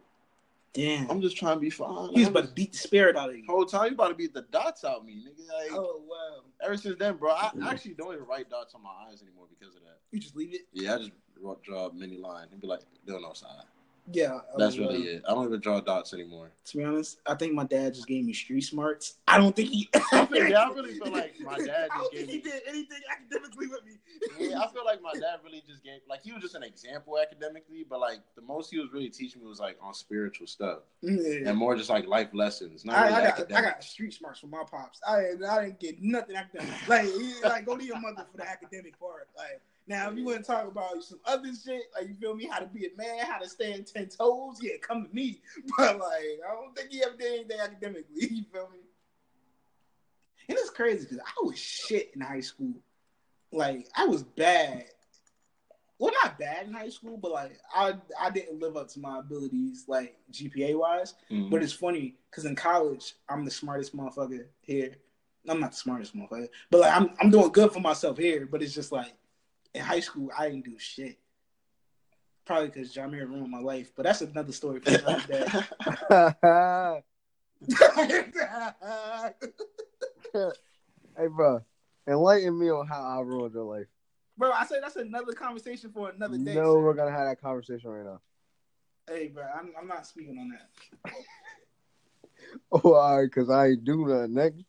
Damn. I'm just trying to be fine. He was I'm about to beat the spirit out of you. whole time you about to beat the dots out of me, nigga. Like, Oh wow. ever since then, bro, I actually don't even write dots on my eyes anymore because of that. You just leave it. Yeah, I just draw, draw a mini line and be like, "They'll know side." Yeah. That's wow. really uh, it. I don't even draw dots anymore. To be honest, I think my dad just gave me street smarts. I don't think he. I feel- yeah, I really feel like my dad I just don't gave think he me- did anything academically with me. Yeah, I feel like my dad really just gave like he was just an example academically, but like the most he was really teaching me was like on spiritual stuff mm, Yeah. and more just like life lessons. Not I, really I got I got street smarts from my pops. I I didn't get nothing academic. Like like go to your mother for the academic part. Like now if you want to talk about some other shit, like you feel me, how to be a man, how to stand ten toes, yeah, come to me. But like I don't think he ever did anything academically. You feel me? And it's crazy because I was shit in high school. Like I was bad. Well, not bad in high school, but like I I didn't live up to my abilities, like GPA wise. Mhm. But it's funny because in college, I'm the smartest motherfucker here. I'm not the smartest motherfucker, but like I'm I'm doing good for myself here. But it's just like in high school, I didn't do shit. Probably because Jamir ruined my life, but that's another story for another day. hey, bro, enlighten me on how I ruined your life. bro, I say that's another conversation for another day. No, we're gonna have that conversation right now. Hey, bro, I'm, I'm not speaking on that. Oh, all right, cause I ain't do nothing, nigga.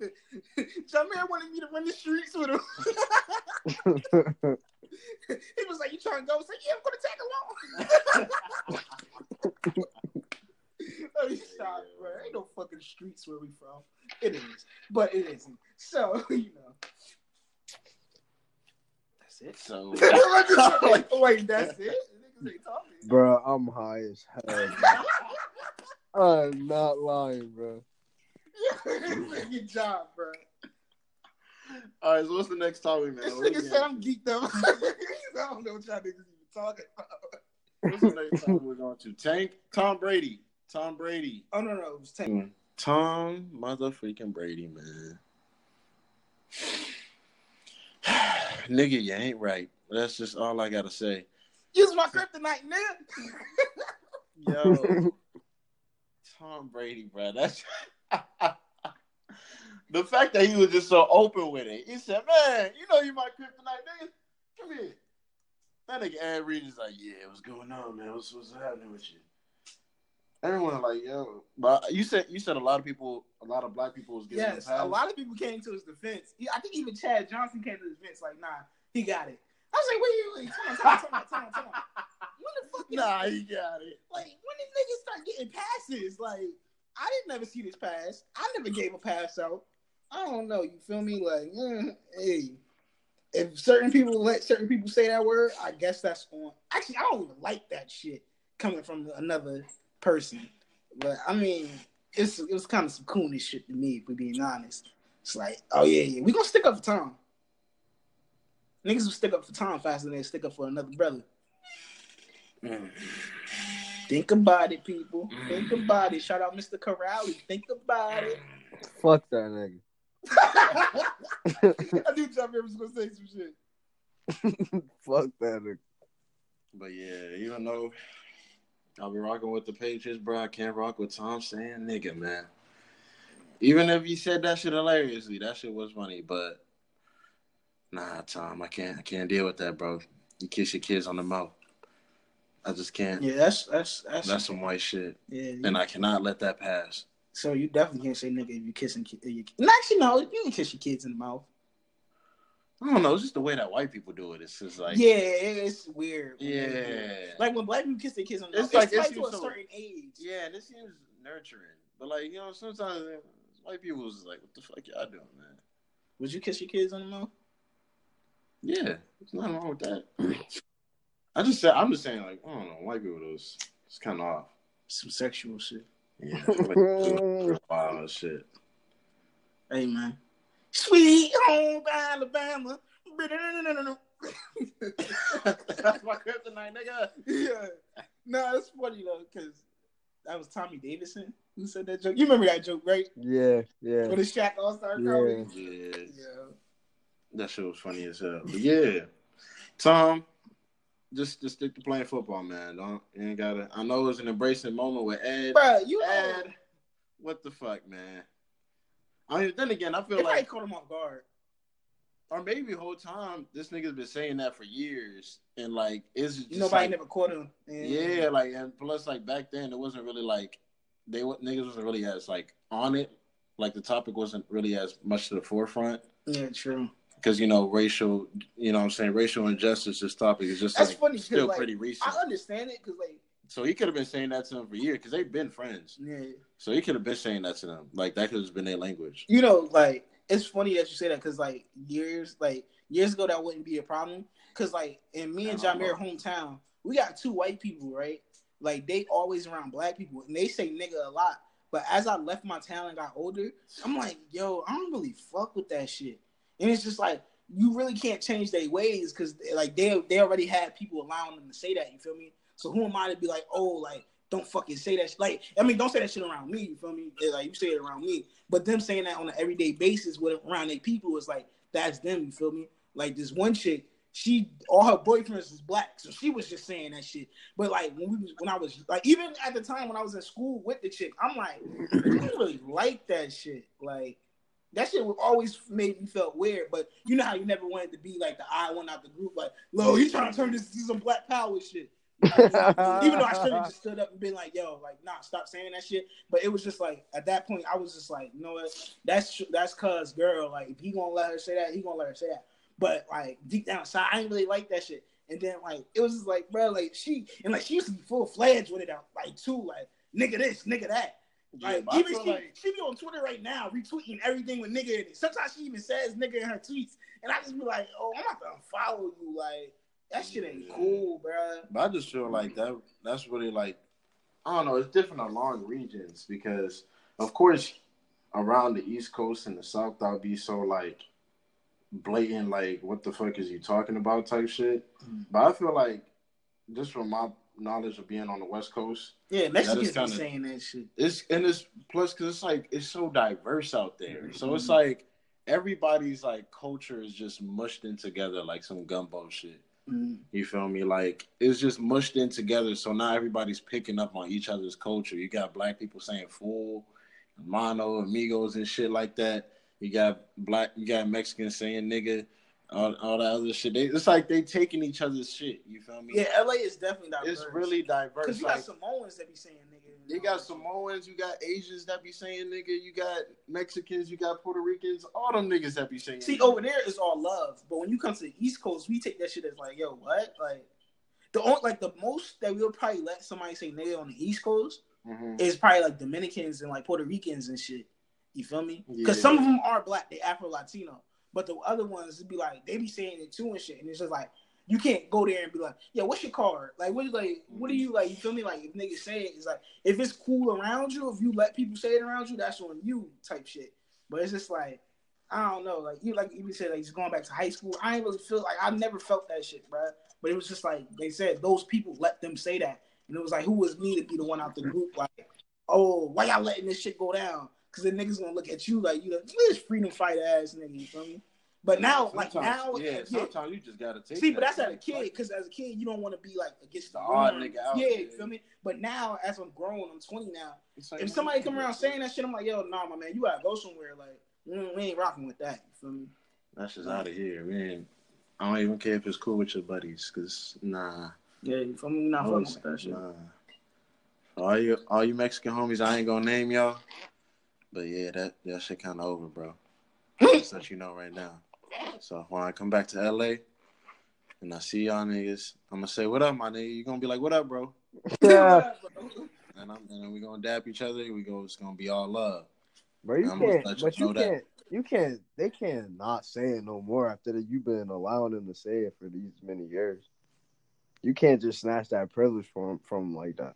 Jamir wanted me to run the streets with him. he was like, "You trying to go?" I was like, "Yeah, I'm gonna tag along." Let me stop, bro. Ain't no fucking streets where we from. It is, but it isn't. So you know, that's it. so Like, Wait, that's it. Niggas ain't talking. bro, I'm high as hell. I'm not lying, bro. Good job, bro. all right. So what's the next topic, man? This nigga said I'm geeked up. I don't know what y'all niggas even talking about. What's the next topic we're going to? Tank Tom Brady. Tom Brady. Oh no, no, it was Tank. Mm. Tom motherfucking Brady, man. Nigga, you ain't right. That's just all I gotta say. Use my kryptonite, nigga. Yo, Tom Brady, bro. That's the fact that he was just so open with it. He said, "Man, you know you my kryptonite, nigga. Come here." That nigga Aaron Reed is like, "Yeah, what's going on, man? What's what's happening with you?" Everyone like, "Yo," but you said you said a lot of people, a lot of black people was him Yes, a lot of people came to his defense. I think even Chad Johnson came to his defense. Like, nah, he got it. I was like, wait, wait, wait, time, time, time, time, time. When the fuck? Nah, he got it. like, when did niggas start getting passes? Like, I didn't never see this pass. I never gave a pass out. I don't know. You feel me? Like, mm, hey, if certain people let certain people say that word, I guess that's on. Actually, I don't even like that shit coming from another person. But I mean, it's it was kind of some coonish shit to me, if we're being honest. It's like, oh yeah, yeah, we gonna stick up for Tom. Niggas will stick up for Tom faster than they stick up for another brother. Mm. Think about it, people. Think mm. about it. Shout out Mr. Corrali. Think about it. Mm. Fuck that nigga. I knew John Rivers was gonna say some shit. Fuck that nigga. But yeah, even though I'll be rocking with the Patriots, bro, I can't rock with Tom saying nigga, man. Even if you said that shit hilariously, that shit was funny. But nah, Tom, I can't, I can't deal with that, bro. You kiss your kids on the mouth. I just can't. Yeah, that's that's that's, That's some white shit, yeah. and I cannot let that pass. So you definitely can't say nigga if you kissing. If you, actually, no, you can kiss your kids in the mouth. I don't know. It's just the way that white people do it. It's just like yeah, it's weird. yeah, Like when black people kiss their kids on the It's mouth, like- it's it like to a so- certain age. yeah. This seems nurturing, but like you know, sometimes white people was like, "What the fuck y'all doing, man?" Would you kiss your kids on the mouth? Yeah, there's nothing wrong with that. I just said, I'm just saying, like, I don't know, white people, those it's kind of off. Some sexual shit. Yeah, like it's real wild shit. Hey man, sweet home Alabama. That's my kryptonite, nigga. yeah, no, it's funny though because that was Tommy Davidson who said that joke. You remember that joke, right? Yeah, yeah. For the Shaq All Star Yeah. comedy. Yeah, Yeah. that shit was funny as hell. But yeah, Tom, just just stick to playing football, man. Don't you ain't gotta. I know it was an embracing moment with Ed. Bro, you know, Ed, what the fuck, man? I mean, then again, I feel probably like, caught him off guard. or maybe the whole time this nigga's been saying that for years, and like, it's just Nobody like, never caught him. And- Yeah, like and plus like back then it wasn't really like they niggas wasn't really as like on it. Like the topic wasn't really as much to the forefront yeah, true. Because you know racial, you know what I'm saying racial injustice. This topic is just That's like, funny, still like, pretty recent. I understand it because, like, so he could have been saying that to them for years because they've been friends. yeah, So he could have been saying that to them. Like that could have been their language. you know, like it's funny that you say that because, like, years, like years ago, that wouldn't be a problem. Because, like, in me and Jamir hometown, we got two white people, right? Like, they always around black people, and they say nigga a lot. But as I left my town and got older, I'm like, yo, I don't really fuck with that shit. And it's just like you really can't change their ways because like they they already had people allowing them to say that. You feel me? So who am I to be like, oh, like don't fucking say that. Shit. Like I mean, don't say that shit around me. You feel me? Like you say it around me, but them saying that on an everyday basis with around their people is like that's them. You feel me? Like this one chick, she all her boyfriends was black, so she was just saying that shit. But like when we was when I was like even at the time when I was in school with the chick, I'm like, I really like that shit. Like that shit would always made me felt weird. But you know how you never wanted to be like the odd one out the group, like, Lo, he trying to turn this to some black power shit. Even though I should have just stood up and been like, yo, like, nah, stop saying that shit. But it was just like at that point, I was just like, you know what? That's that's cuz girl. Like, if he gonna let her say that, he gonna let her say that. But like deep down inside, I didn't really like that shit. And then like it was just like, bro, like she and like she used to be full fledged with it out, like too, like nigga this, nigga that. Like even she, like- she be on Twitter right now retweeting everything with nigga in it. Sometimes she even says nigga in her tweets, and I just be like, oh, I'm not gonna follow you. Like that shit ain't cool, bro. But I just feel like that that's really like I don't know, it's different along regions because of course around the East Coast and the South I'll be so like blatant like what the fuck is you talking about type shit. Mhm. But I feel like just from my knowledge of being on the West Coast, Yeah, Mexicans be kinda- saying that shit. it's and it's plus because it's like it's so diverse out there. So it's Mhm. like everybody's like culture is just mushed in together like some gumbo shit. Mm. You feel me? Like it's just mushed in together. So now everybody's picking up on each other's culture. You got black people saying fool, mono, amigos, and shit like that. You got black, you got Mexicans saying nigga, all, all that other shit. They, it's like they taking each other's shit. You feel me? Yeah, LA is definitely diverse. it's really diverse. because you Like, got Samoans that be saying nigga. you got Samoans, you got Asians that be saying nigga, you got Mexicans, you got Puerto Ricans, all them niggas that be saying. See, nigga. over there is all love, but when you come to the East Coast, we take that shit as like, yo, what? Like the only, like the most that we'll probably let somebody say nigga on the East Coast Mhm. is probably like Dominicans and like Puerto Ricans and shit. You feel me? Because Yeah. some of them are black, they Afro Latino, but the other ones be like they be saying it too and shit, and it's just like you can't go there and be like, yeah, what's your card? Like, what like, what do you like? You feel me? Like, if niggas say it, it's like if it's cool around you, if you let people say it around you, that's on you type shit. But it's just like I don't know, like you like you said, like just going back to high school. I ain't really feel like I never felt that shit, bro. But it was just like they said, those people let them say that, and it was like, who was me to be the one out the group? Like, oh, why y'all letting this shit go down? Because the niggas gonna look at you like you like this freedom fighter ass nigga. You feel me? But now, like Sometimes- now, yeah, yeah. sometimes you just gotta take. See, that but that's shit. as a kid, because as a kid, you don't want to be like against the The odd nigga out Yeah, you feel me? But now, as I'm grown, I'm 20 now. Like, If somebody come around saying that shit, I'm like, yo, nah, my man, you gotta go somewhere. Like, we ain't rocking with that. You feel me? that's just out of here, man. I don't even care if it's cool with your buddies, cause nah, Yeah, you feel me? We not fucking with that shit. nah. All you, all you Mexican homies, I ain't gonna name y'all. But yeah, that that shit kind of over, bro. Just let you know right now. So when I come back to LA and I see y'all niggas, I'm gonna say, "What up, my nigga?" You gonna be like, "What up, bro?" Yeah, And I'm and then we gonna dap each other. We go. It's gonna be all love. bro, you can't. let you But you can't. You can't. They can't not say it no more after that. You've been allowing them to say it for these many years. You can't just snatch that privilege from from like that.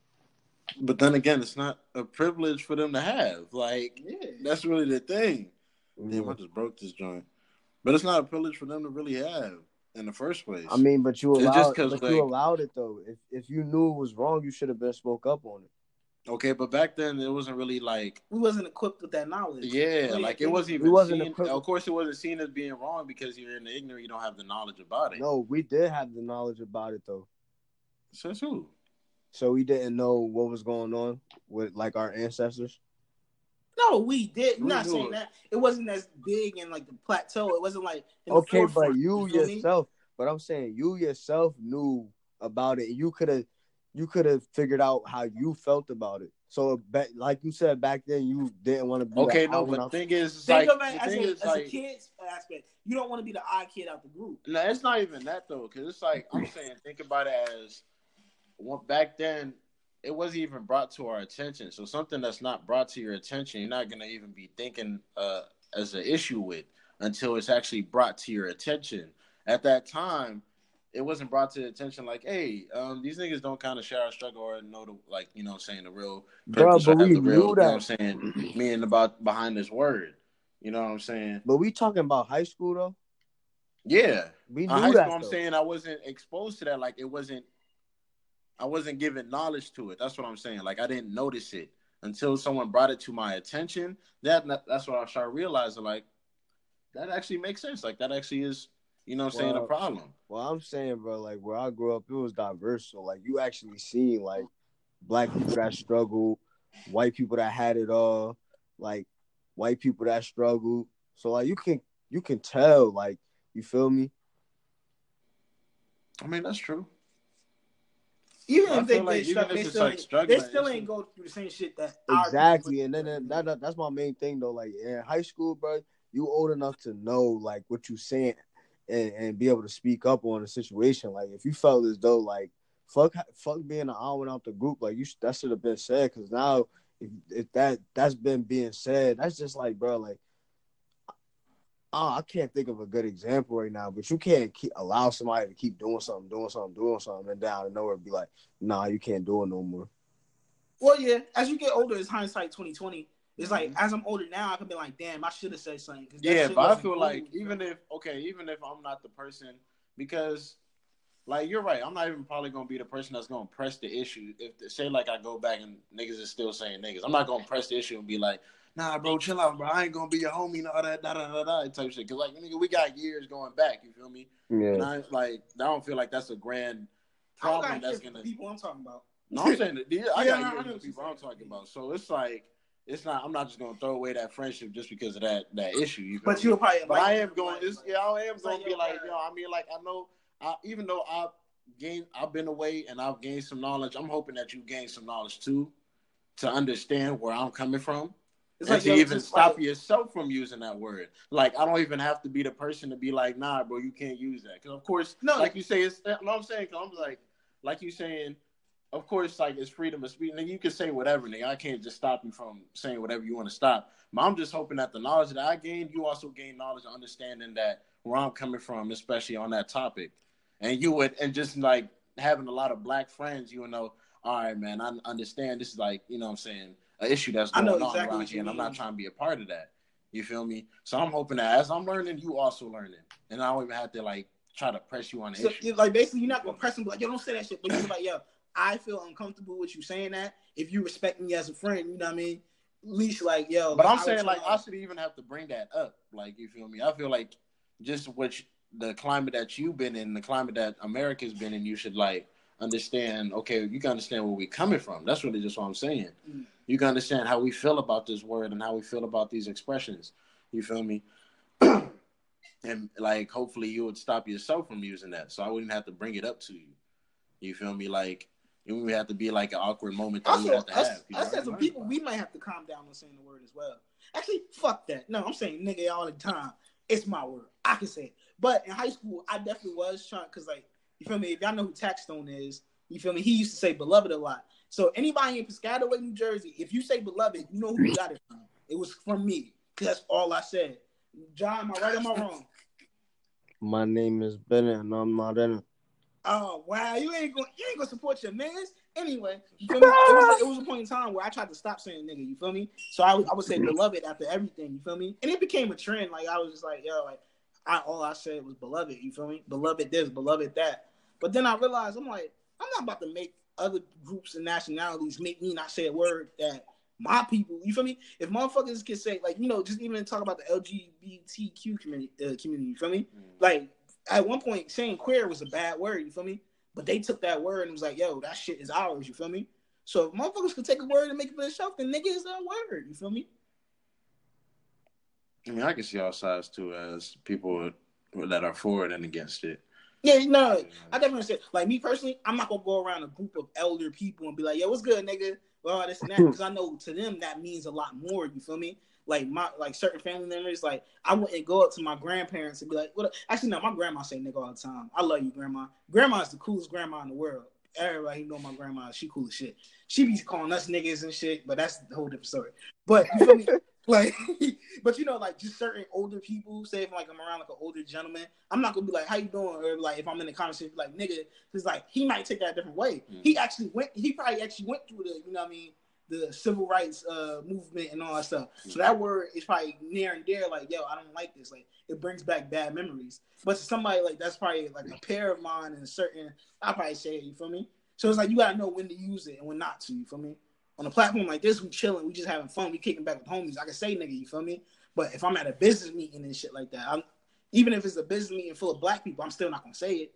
But then again, it's not a privilege for them to have. Like Yeah. that's really the thing. Damn, I mm. just broke this joint. But it's not a privilege for them to really have in the first place. I mean, but you It's allowed. just 'cause, but like- you allowed it though. If if you knew it was wrong, you should have been spoke up on it. okay, but back then it wasn't really like We wasn't equipped with that knowledge. yeah, Like, like it it- wasn't we even wasn't seen. equipped- Of course, it wasn't seen as being wrong because you're in the ignorant. You don't have the knowledge about it. No, we did have the knowledge about it though. Says who? So we didn't know what was going on with like our ancestors. No, we did. We not knew saying it. that. It wasn't as big in like the plateau. It wasn't like in the Okay, but forefront, you feel me? yourself, but I'm saying you yourself knew about it. You could have, you could have figured out how you felt about it. So, back, like you said back then, you didn't want to be Okay, like, no, but out- the thing is, it's Think like of it as, a, as like a kid's aspect. You don't want to be the odd kid out the group. No, it's not even that though, because it's like I'm saying, think about it as well, back then it wasn't even brought to our attention. So something that's not brought to your attention, you're not gonna even be thinking uh, as an issue with until it's actually brought to your attention. At that time, it wasn't brought to attention like, hey, um, these niggas don't kind of share our struggle or know the like, you know, saying the real Bro, purpose or but we the real, knew you know, what I'm that. saying, meaning about behind this word. You know what I'm saying? But we talking about high school though. Yeah. We knew Uh, high that. school, I'm saying I wasn't exposed to that. Like it wasn't, I wasn't given knowledge to it. That's what I'm saying. Like I didn't notice it until someone brought it to my attention. That that's what I started realizing. Like that actually makes sense. Like that actually is, you know, what I'm saying a problem. Well, I'm saying, bro, like where I grew up, it was diverse. So like you actually seen like black people that struggle, white people that had it all, like white people that struggle. So like you can you can tell, like you feel me? I mean, that's true. Even I if they, feel like they, struck, they still, like, struggling, they still ain't go through the same shit that Exactly, and then then that, that- that's my main thing though. Like in high school, bro, you old enough to know like what you saying and, and be able to speak up on a situation. Like if you felt as though like fuck fuck being an hour out the group, like you that should have been said. Because now if, if that that's been being said, that's just like bro, like. Oh, I can't think of a good example right now, but you can't keep, allow somebody to keep doing something, doing something, doing something, and down and nowhere be like, "Nah, you can't do it no more." Well, yeah. As you get older, it's hindsight twenty twenty. It's like Mm-hmm. as I'm older now, I can be like, damn, I should have said something. 'cause that Yeah, but I feel cool. like even if okay, even if I'm not the person, because like you're right, I'm not even probably gonna be the person that's gonna press the issue. If say like I go back and niggas is still saying niggas, I'm not gonna press the issue and be like, nah, bro, chill out, bro. I ain't gonna be your homie and all that, da da da da type shit. Cause like nigga, we got years going back. You feel me? And Yeah, I like I don't feel like that's a grand problem that's gonna. people I'm talking about. No, I'm saying that yeah, I Yeah, got no, years know of people you're I'm talking about. So it's like it's not. I'm not just gonna throw away that friendship just because of that that issue. You But you'll probably. But I am going. It's, yeah, I am It's going like, to be like, yo. I mean, like, I know, I, even though I've gained, I've been away and I've gained some knowledge. I'm hoping that you gain some knowledge too, to understand where I'm coming from, It's and like to even stop like- yourself from using that word. Like, I don't even have to be the person to be like, nah, bro, you can't use that. Because of course, No. like you say, it's. No, I'm saying, cause I'm like, like you saying. Of course, like it's freedom of speech. And you can say whatever, nigga. I can't just stop you from saying whatever you want to stop. But I'm just hoping that the knowledge that I gained, you also gain knowledge and understanding that where I'm coming from, especially on that topic. And you would, and just like having a lot of black friends, you would know, all right, man, I understand this is like, you know what I'm saying, an issue that's I going know on exactly around what you here, and I'm not trying to be a part of that. You feel me? So I'm hoping that as I'm learning, you also learning. And I don't even have to like try to press you on the So, issue. like basically, you're not gonna press them like, yo, don't say that shit. But you're like, yo, I feel uncomfortable with you saying that. If you respect me as a friend, you know what I mean. At least like, yo. But like, I'm saying like I should even have to bring that up. Like you feel me? I feel like just which the climate that you've been in, the climate that America's been in, you should like understand. Okay, you can understand where we're coming from. That's really just what I'm saying. Mm. You can understand how we feel about this word and how we feel about these expressions. You feel me? and like hopefully you would stop yourself from using that, so I wouldn't have to bring it up to you. You feel me? Like it would have to be like an awkward moment that we have to us, have. you us as a people, we might have to calm down on saying the word as well. Actually, fuck that. No, I'm saying nigga all the time. It's my word. I can say it. But in high school, I definitely was trying because like you feel me. If y'all know who Taxstone is, you feel me. He used to say beloved a lot. So anybody in Piscataway, New Jersey, if you say beloved, you know who you got it from. It was from me that's all I said. John, am I right or am I wrong? My name is Bennett, and I'm not in it. Oh wow, you ain't going you ain't gonna support your mans anyway. You feel me? It was, it was a point in time where I tried to stop saying nigga. You feel me? So I, I would say beloved after everything. You feel me? And it became a trend. Like I was just like yo, like I all I said was beloved. You feel me? Beloved this, beloved that. But then I realized I'm like I'm not about to make other groups and nationalities make me not say a word that my people. You feel me? If motherfuckers can say like you know just even talk about the LGBTQ community, uh, community. You feel me? Like at one point saying queer was a bad word, you feel me? But they took that word and was like, yo, that shit is ours, you feel me? So if motherfuckers could take a word and make it for themselves, then nigga is that word, you feel me? I mean, I can see all sides too, as people that are for it and against it. Yeah, no, I definitely said like me personally, I'm not gonna go around a group of elder people and be like, yo, what's good, nigga? Well, this and that, because I know to them that means a lot more, you feel me? like my like certain family members, like I wouldn't go up to my grandparents and be like, "What?" Actually, no, my grandma say "nigga" all the time. I love you, grandma. Grandma's the coolest grandma in the world. Everybody know my grandma. She cool as shit. She be calling us niggas and shit, but that's the whole different story. But you feel me? like, but you know, like just certain older people. Say if like I'm around like an older gentleman, I'm not gonna be like, "How you doing?" Or like if I'm in the conversation, like nigga, because like he might take that a different way. Mm-hmm. He actually went. He probably actually went through the, you know, what I mean the civil rights uh, movement and all that stuff. So that word is probably near and dear. Like, yo, I don't like this. Like, it brings back bad memories. But to somebody like that's probably like a pair of mine and a certain, I probably say it. You feel me? So it's like you gotta know when to use it and when not to. You feel me? On a platform like this, we chilling, we just having fun, we kicking back with homies. I can say nigga, you feel me? But if I'm at a business meeting and shit like that, I'm even if it's a business meeting full of black people, I'm still not gonna say it.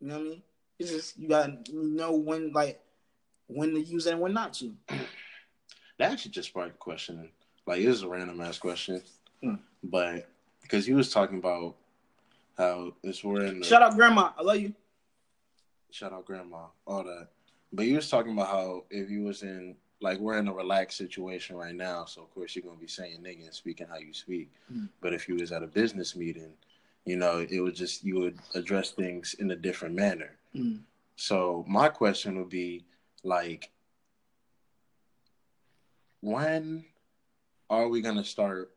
You know what I mean? It's just you gotta know when like when to use it and when not to. That actually just sparked a question. Like it was a random ass question, hmm. but because he was talking about how this we're in. The, shout out grandma, I love you. Shout out grandma, all that. But he was talking about how if you was in like we're in a relaxed situation right now, so of course you're gonna be saying nigga and speaking how you speak. Mm. But if you was at a business meeting, you know, it would just you would address things in a different manner. Mm. So my question would be like when are we gonna start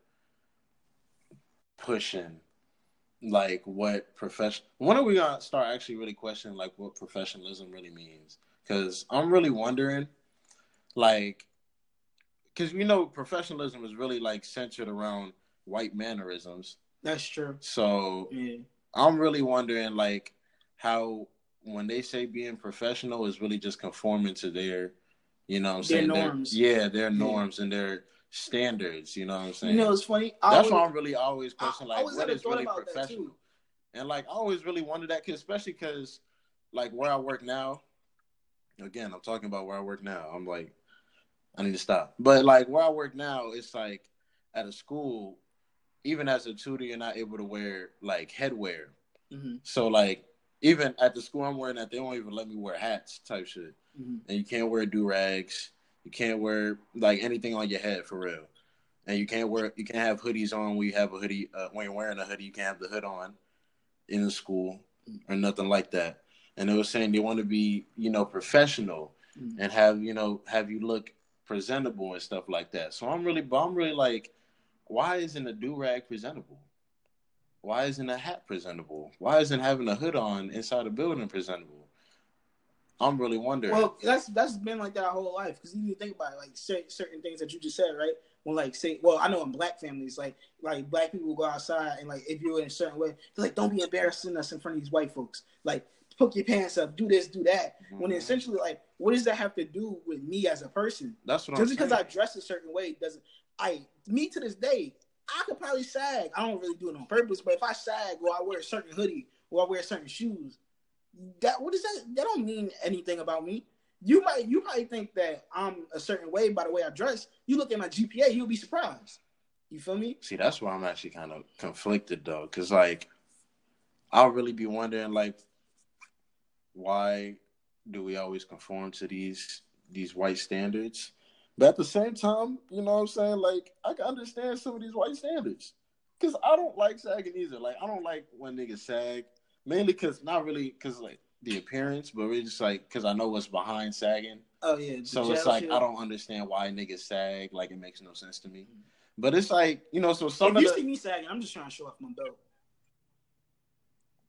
pushing like what profession when are we gonna start actually really questioning like what professionalism really means because i'm really wondering like because you know professionalism is really like centered around white mannerisms that's true so yeah. i'm really wondering like how when they say being professional is really just conforming to their you know what I'm saying? Their norms. yeah, their norms yeah. and their standards. You know what I'm saying? You know, it's funny. I That's always, why I'm really always questioning like what is really professional. And like I always really wondered that, cause, especially because like where I work now. Again, I'm talking about where I work now. I'm like, I need to stop. But like where I work now, it's like at a school, even as a tutor, you're not able to wear like headwear. Mm-hmm. So like even at the school I'm wearing at, they don't even let me wear hats type shit mm-hmm. and you can't wear do rags. You can't wear like anything on your head for real, and you can't wear you can't have hoodies on when you have a hoodie uh, when you're wearing a hoodie. You can't have the hood on in the school or nothing like that. And they were saying they want to be you know professional mm-hmm. and have you know have you look presentable and stuff like that. So I'm really I'm really like, why isn't a do rag presentable? Why isn't a hat presentable? Why isn't having a hood on inside a building presentable? I'm really wondering. Well, that's that's been like that our whole life because you think about it, like certain things that you just said, right? When like say, well, I know in black families, like like black people go outside and like if you're in a certain way, they're like, don't be embarrassing us in front of these white folks. Like, put your pants up, do this, do that. Mm-hmm. When essentially, like, what does that have to do with me as a person? That's what just I'm because saying. I dress a certain way doesn't. I me to this day, I could probably sag. I don't really do it on purpose, but if I sag or I wear a certain hoodie or I wear certain shoes, that what does that that don't mean anything about me. You might you might think that I'm a certain way by the way I dress. You look at my GPA, you'll be surprised. You feel me? See, that's why I'm actually kind of conflicted though, because like I'll really be wondering like why do we always conform to these these white standards? But at the same time, you know what I'm saying? Like, I can understand some of these white standards. Because I don't like sagging either. Like, I don't like when niggas sag. Mainly because, not really because, like, the appearance, but really just like, because I know what's behind sagging. Oh yeah. So it's like, shit. I don't understand why niggas sag. Like, it makes no sense to me. But it's like, you know, so some If of you the. see me sagging, I'm just trying to show off my belt.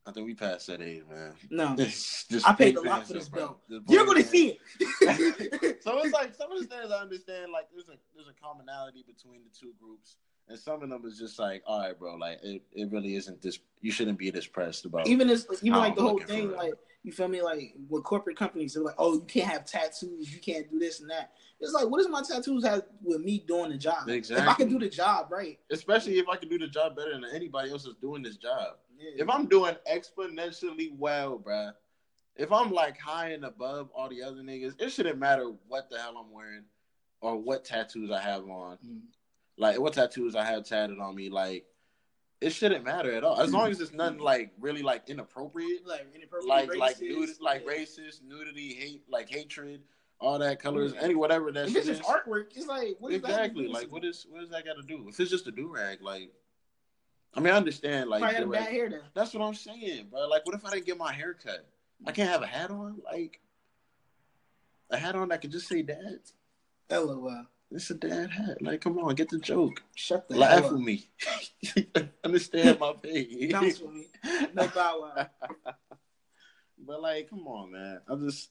I think we passed that age, man. No, It's just I paid big a lot for this up, belt. Just you're gonna fans. see it. so it's like some of the things I understand, like there's a there's a commonality between the two groups, and some of them is just like, all right, bro, like it, it really isn't this. You shouldn't be this pressed about. even this, even I'm like the whole thing, like you feel me, like with corporate companies, they're like, oh, you can't have tattoos, you can't do this and that. It's like, what does my tattoos have with me doing the job? Exactly. If I can do the job right, Especially if I can do the job better than anybody else is doing this job. If I'm doing exponentially well, bruh, if I'm like high and above all the other niggas, it shouldn't matter what the hell I'm wearing or what tattoos I have on. Mm. Like what tattoos I have tatted on me, like it shouldn't matter at all. As long as it's nothing like really like inappropriate, like inappropriate, like like nudity, like yeah. racist, nudity, hate, like hatred, all that colors, Yeah. any whatever that If it's just artwork, it's like what does that have Exactly. Like what something? what does that got to do? If it's just a do rag, like I mean, I understand. Like Probably had a do-rag- bad hair that's what I'm saying, bro. Like, what if I didn't get my hair cut? I can't have a hat on, like a hat on that could just say dad. LOL. Uh. It's a dad hat. Like, come on, get the joke. Shut the Laugh with me. Understand my pain. Bounce with me. No bow wow. but like, come on, man. I'm just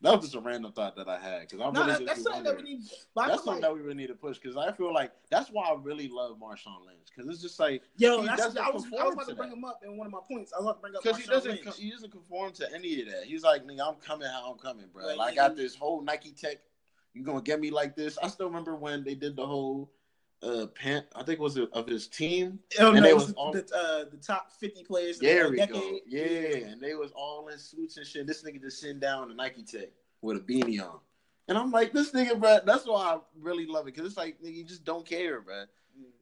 that was just a random thought that I had because I No, really that's something that we need. That's something like, that we really need to push because I feel like that's why I really love Marshawn Lynch because it's just like yo, that's, I was, I was about to to bring that. him up in one of my points. I love to bring up because he doesn't co- he doesn't conform to any of that. He's like, nigga, I'm coming how I'm coming, bro. Like, Like, I got this whole Nike Tech. You gonna get me like this? I still remember when they did the whole uh pant. I think it was of his team. Oh, And no, they it was was all- the, uh, the top 50 players There the we decade. go. Yeah, and they was all in suits and shit. This nigga just sitting down in Nike Tech with a beanie on. And I'm like, this nigga, bro. That's why I really love it because it's like, nigga, you just don't care, bro.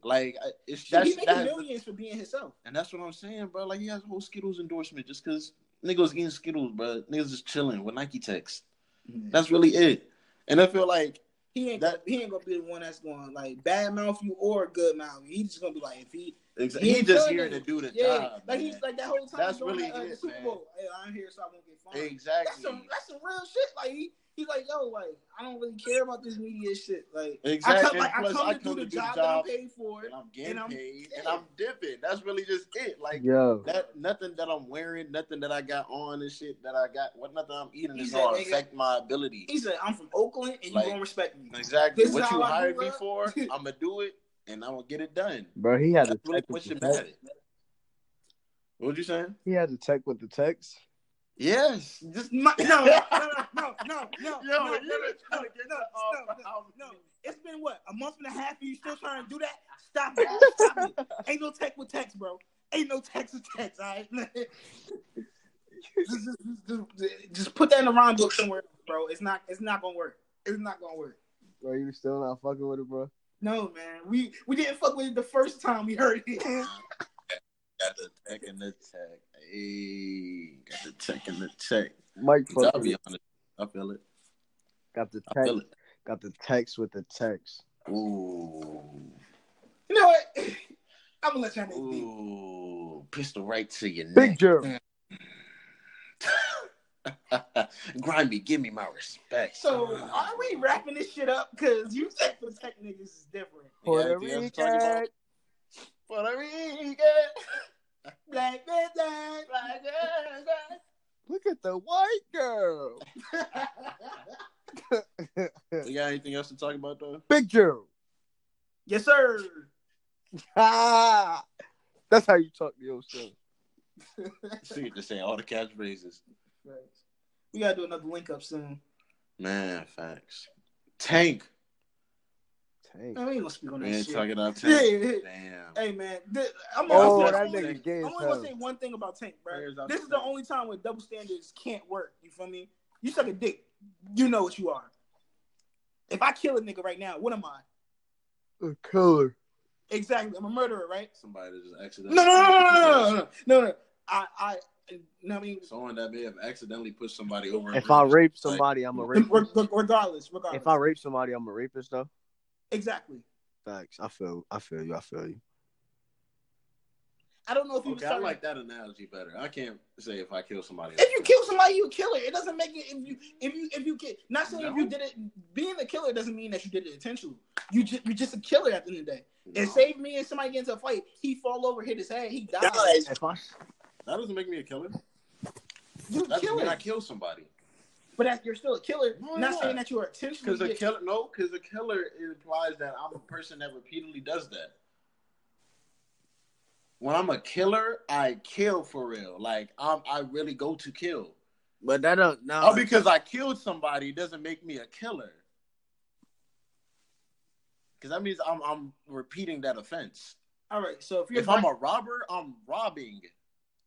Like, it's that's he making millions for being himself. and that's what I'm saying, bro. Like, he has a whole Skittles endorsement just because niggas eating Skittles, bro. Niggas just chilling with Nike Techs. That's really it. And I feel like He ain't That- he ain't gonna be the one that's going like bad mouth you or good mouth you. He's just gonna be like if he exa- He he, just here to do the yeah job. like man. he's like that whole time That's really the, uh, it, Super. Bowl. Hey, I'm here so I won't get fined. That's exactly. some that's some real shit. Like he he's like yo like I don't really care about this media shit. Like I Exactly. come like I come I to come do the to do the job, that I'm paid for. and I'm getting and I'm- paid and. I'm dipping. That's really just it. Like Yo, that nothing that I'm wearing, nothing that I got on and shit that I got what nothing I'm eating He is said, gonna affect my ability. He said I'm from Oakland and you Like, gonna respect me. Exactly. This what you I hired me for, I'm gonna do it and I'm gonna get it done. bro, he had That's the really tech what with the text. What you saying? He had to tech with the text. Yes. Just my, no, no, no, no, no, no, Yo, no, you no, no, no, no, no, no. It's been what a month and a half. and You still trying to do that? Stop it! Stop it! Ain't no tech with text, bro. Ain't no text with text. All right. just, just, just, just put that in the rhyme book somewhere, bro. It's not. It's not gonna work. It's not gonna work. Bro, you still not fucking with it, bro? No, man. We we didn't fuck with it the first time we heard it. Got the tech and the tech. Hey, got the tech and the tech. Mike I'll fucking be honest. I feel it. got the I text. feel it. Got the text with the text. Ooh. you know what? I'm gonna let y'all niggas be. Ooh. Pistol right to your Big neck. Joe. Grimy, give me my respect. So uh. are we wrapping this shit up? Cause you tech the tech niggas is different. Puerto anything else to talk about? Rican. Puerto Rican. Black black. Black girl, black. Look at the white girl. You got anything else to talk about though? Big Joe. yes, sir. Ah, that's how you talk to yourself. See you just saying all the catchphrases. We gotta do another link up soon. Man, facts. Tank. Tank. Man, we ain't gonna speak on that shit. Talking about Tank. Hey, Damn. Hey man, this, I'm, oh, gonna, that nigga I'm only gonna say one thing about Tank, bro. This is the only time where double standards can't work. You feel me? You suck a dick. You know what you are. If I kill a nigga right now, what am I? A killer. Exactly. I'm a murderer, right? Somebody that just accidentally. No, no, no, no, no, no, no, no. I, I, No, I mean, someone that may have accidentally pushed somebody over. If I rape somebody, like, I'm a rapist. Regardless, regardless. If I rape somebody, I'm a rapist, though exactly. Facts. I feel. I feel you. I feel you. I don't know if you Okay, was I like that analogy better. I can't say if I kill somebody. If you kill somebody, you a killer. It doesn't make it if you if you if you kill. Not saying if you did it. Being a killer doesn't mean that you did it intentionally. You just you're just a killer at the end of the day. No. And save me and somebody gets into a fight. He fall over, hit his head, he dies. That doesn't make me a killer. You kill mean I it, kill somebody. But that, you're still a killer. Why not not? saying that you are Because a killer, no, because a killer implies that I'm a person that repeatedly does that. When I'm a killer, I kill for real. Like I'm, I really go to kill. but that don't. No. Oh, because I killed somebody doesn't make me a killer. Because that means I'm, I'm repeating that offense. All right, so if you're If I'm a robber, I'm robbing.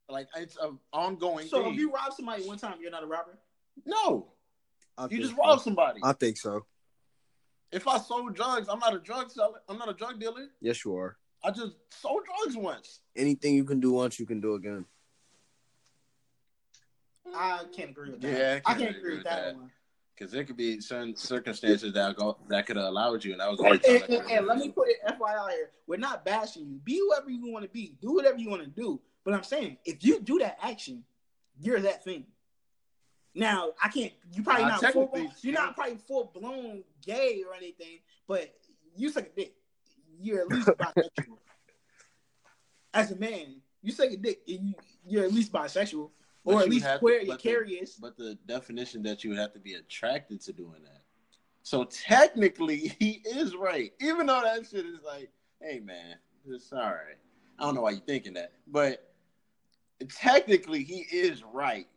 Like it's an ongoing so thing. if you rob somebody one time, you're not a robber. No, I you think just so. robbed somebody. I think so. if I sold drugs, I'm not a drug seller. I'm not a drug dealer. Yes, you are. I just sold drugs once. Anything you can do once, you can do again. I can't agree with that. Yeah, I I can't can't agree with that, one. Because there could be certain circumstances that go that could have allowed you, and that was the And, and- and let me put it FYI here. We're not bashing you. Be whoever you want to be. Do whatever you want to do. But I'm saying, if you do that action, you're that thing. Now, I can't. You probably Nah, not Full, you're not probably full blown gay or anything. But you suck a dick. You're at least bisexual. As a man, you suck a dick. And you, you're at least bisexual, But or at least have to- queer. You're but the- curious. But the definition that you would have to be attracted to doing that. So technically, he is right, even though that shit is like, hey man, it's all right. I don't know why you're thinking that, but technically, he is right.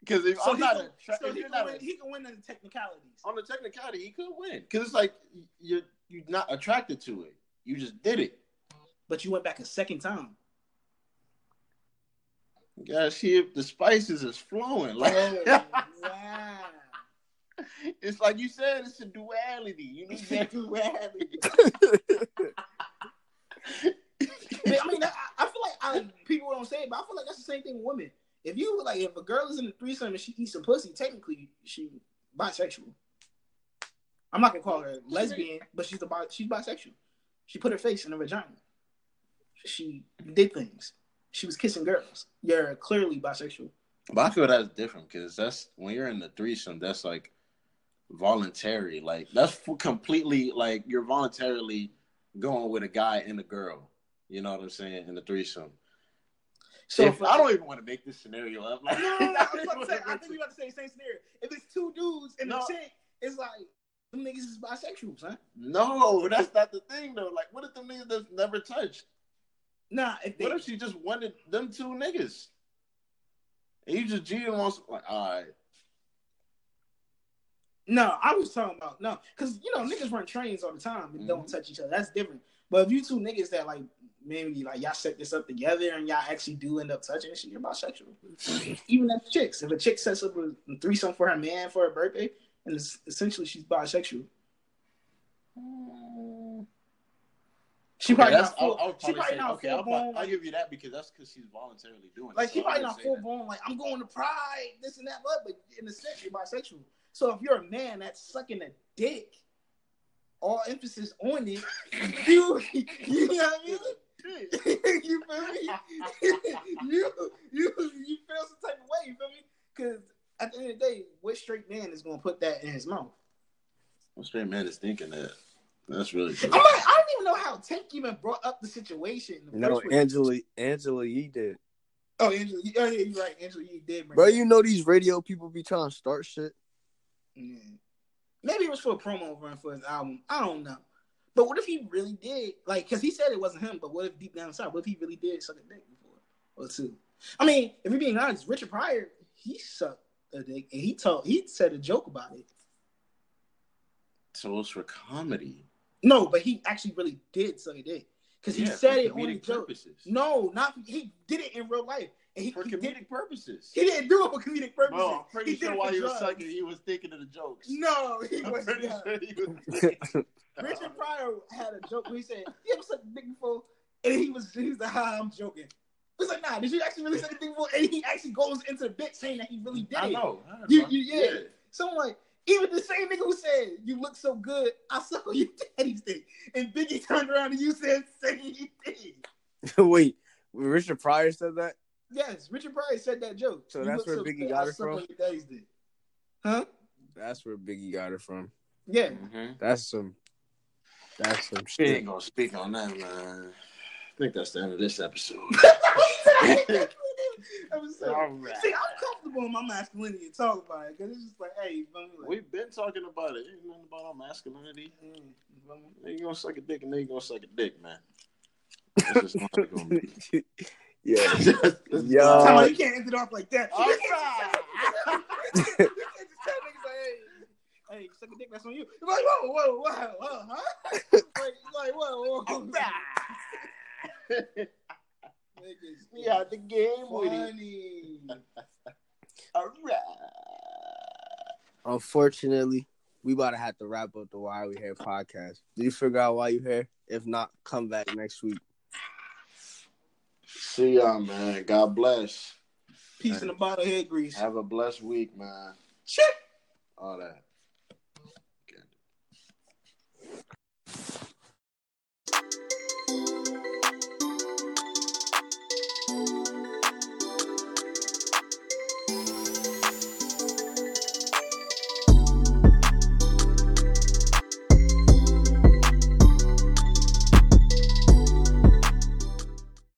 Because if So I'm not so if he can not win, a- he can win in the technicalities. on the technicality, he could win. Because it's like you're you're not attracted to it. You just did it. But you went back a second time. You gotta see if the spices is flowing. Like Oh, wow. it's like you said, it's a duality. You need that duality. I mean, I, I feel like I, people don't say it, but I feel like that's the same thing with women. If you like, if a girl is in a threesome and she eats some pussy, technically she bisexual. I'm not gonna call her lesbian, but she's a bi- she's bisexual. She put her face in a vagina. She did things. She was kissing girls. You're clearly bisexual. But I feel that's different because that's when you're in the threesome, that's like voluntary. Like that's completely like you're voluntarily going with a guy and a girl. You know what I'm saying? In the threesome. So if, I don't even want to make this scenario up. Like, No, no, no, I, was about to say, I think we about to say the same scenario. If it's two dudes and No. a chick, it's like them niggas is bisexual, son. no, that's not the thing though. Like, what if them niggas that's never touched? Nah, if they, What if she just wanted them two niggas? And you just cheating on some, like, all right. No, I was talking about no, because you know niggas run trains all the time and don't Mhm. touch each other. That's different. But if you two niggas that like maybe like y'all set this up together and y'all actually do end up touching shit, you're bisexual. Even if chicks, if a chick sets up a threesome for her man for her birthday, and it's, essentially she's bisexual. Mm. She Okay, probably not full. I- I would she probably probably say- not okay, full I'll. I'll give you that because that's because she's voluntarily doing it. Like she So probably not full that. blown. Like I'm going to Pride, this and that, but but in a sense you're bisexual. So if you're a man that's sucking a dick, all emphasis on it, you you know what I mean? you feel me? you you you feel some type of way. You feel me? Because at the end of the day, what straight man is gonna put that in his mouth? What straight man is thinking that? That's really I'm like, I don't even know how Tank even brought up the situation. In the No. Angela, Angela Yee did. Oh, Angela, oh yeah, you're right. Angela, you did. bring Bro, you know these radio people be trying to start shit. Yeah. Maybe it was for a promo run for his album. I don't know. But what if he really did? Like, because he said it wasn't him, but what if deep down inside, what if he really did suck a dick before or two? I mean, if we're being honest, Richard Pryor, he sucked a dick and he told, he said a joke about it. So it was for comedy. No, but he actually really did suck a dick because he Yeah, said it on the joke. purposes. No, not he did it in real life. And he, for he comedic did, purposes. he didn't do it for comedic purposes. Bro, I'm pretty He did sure it while for he was drugs. sucking, he was thinking of the jokes. No, he I'm was pretty not. sure he was. Richard Pryor had a joke where he said, "You ever sucked a dick before?" And he was he was like, "Ha, I'm joking." He's like, nah, did you actually really say anything for? And he actually goes into the bit saying that he really did. I it. know. You- you- yeah. So I'm like, even the same nigga who said you look so good, I suck on your daddy's dick, and Biggie turned around and you said same thing. Wait, Richard Pryor said that. Yes, Richard Pryor said that joke. So You that's where Biggie got it from? on your daddy's dick. Huh? That's where Biggie got it from. Yeah. Mm-hmm. That's some. That's some We ain't gonna speak on that, man. I think that's the end of this episode. I was so, Alright. See, I'm comfortable in my masculinity and talk about it because it's just like, hey, you? Like, We've been talking about it. Ain't nothing about our masculinity. mm, you feel gonna suck a dick and nigga gonna suck a dick, man. That's just not gonna be. yeah. Just Yo. Tell oh, you can't end it off like that. Alright. You can't just tell niggas like, hey, hey, suck a dick, that's on you. You're like, whoa, whoa, whoa, whoa, huh? like, like, whoa, whoa. Niggas, We out the game with it. Alright. Unfortunately, we about to have to wrap up the Why We Here podcast. Did you figure out why you here? If not, come back next week. See y'all, man. God bless. Peace and in the bottle, head grease. Have a blessed week, man. All that.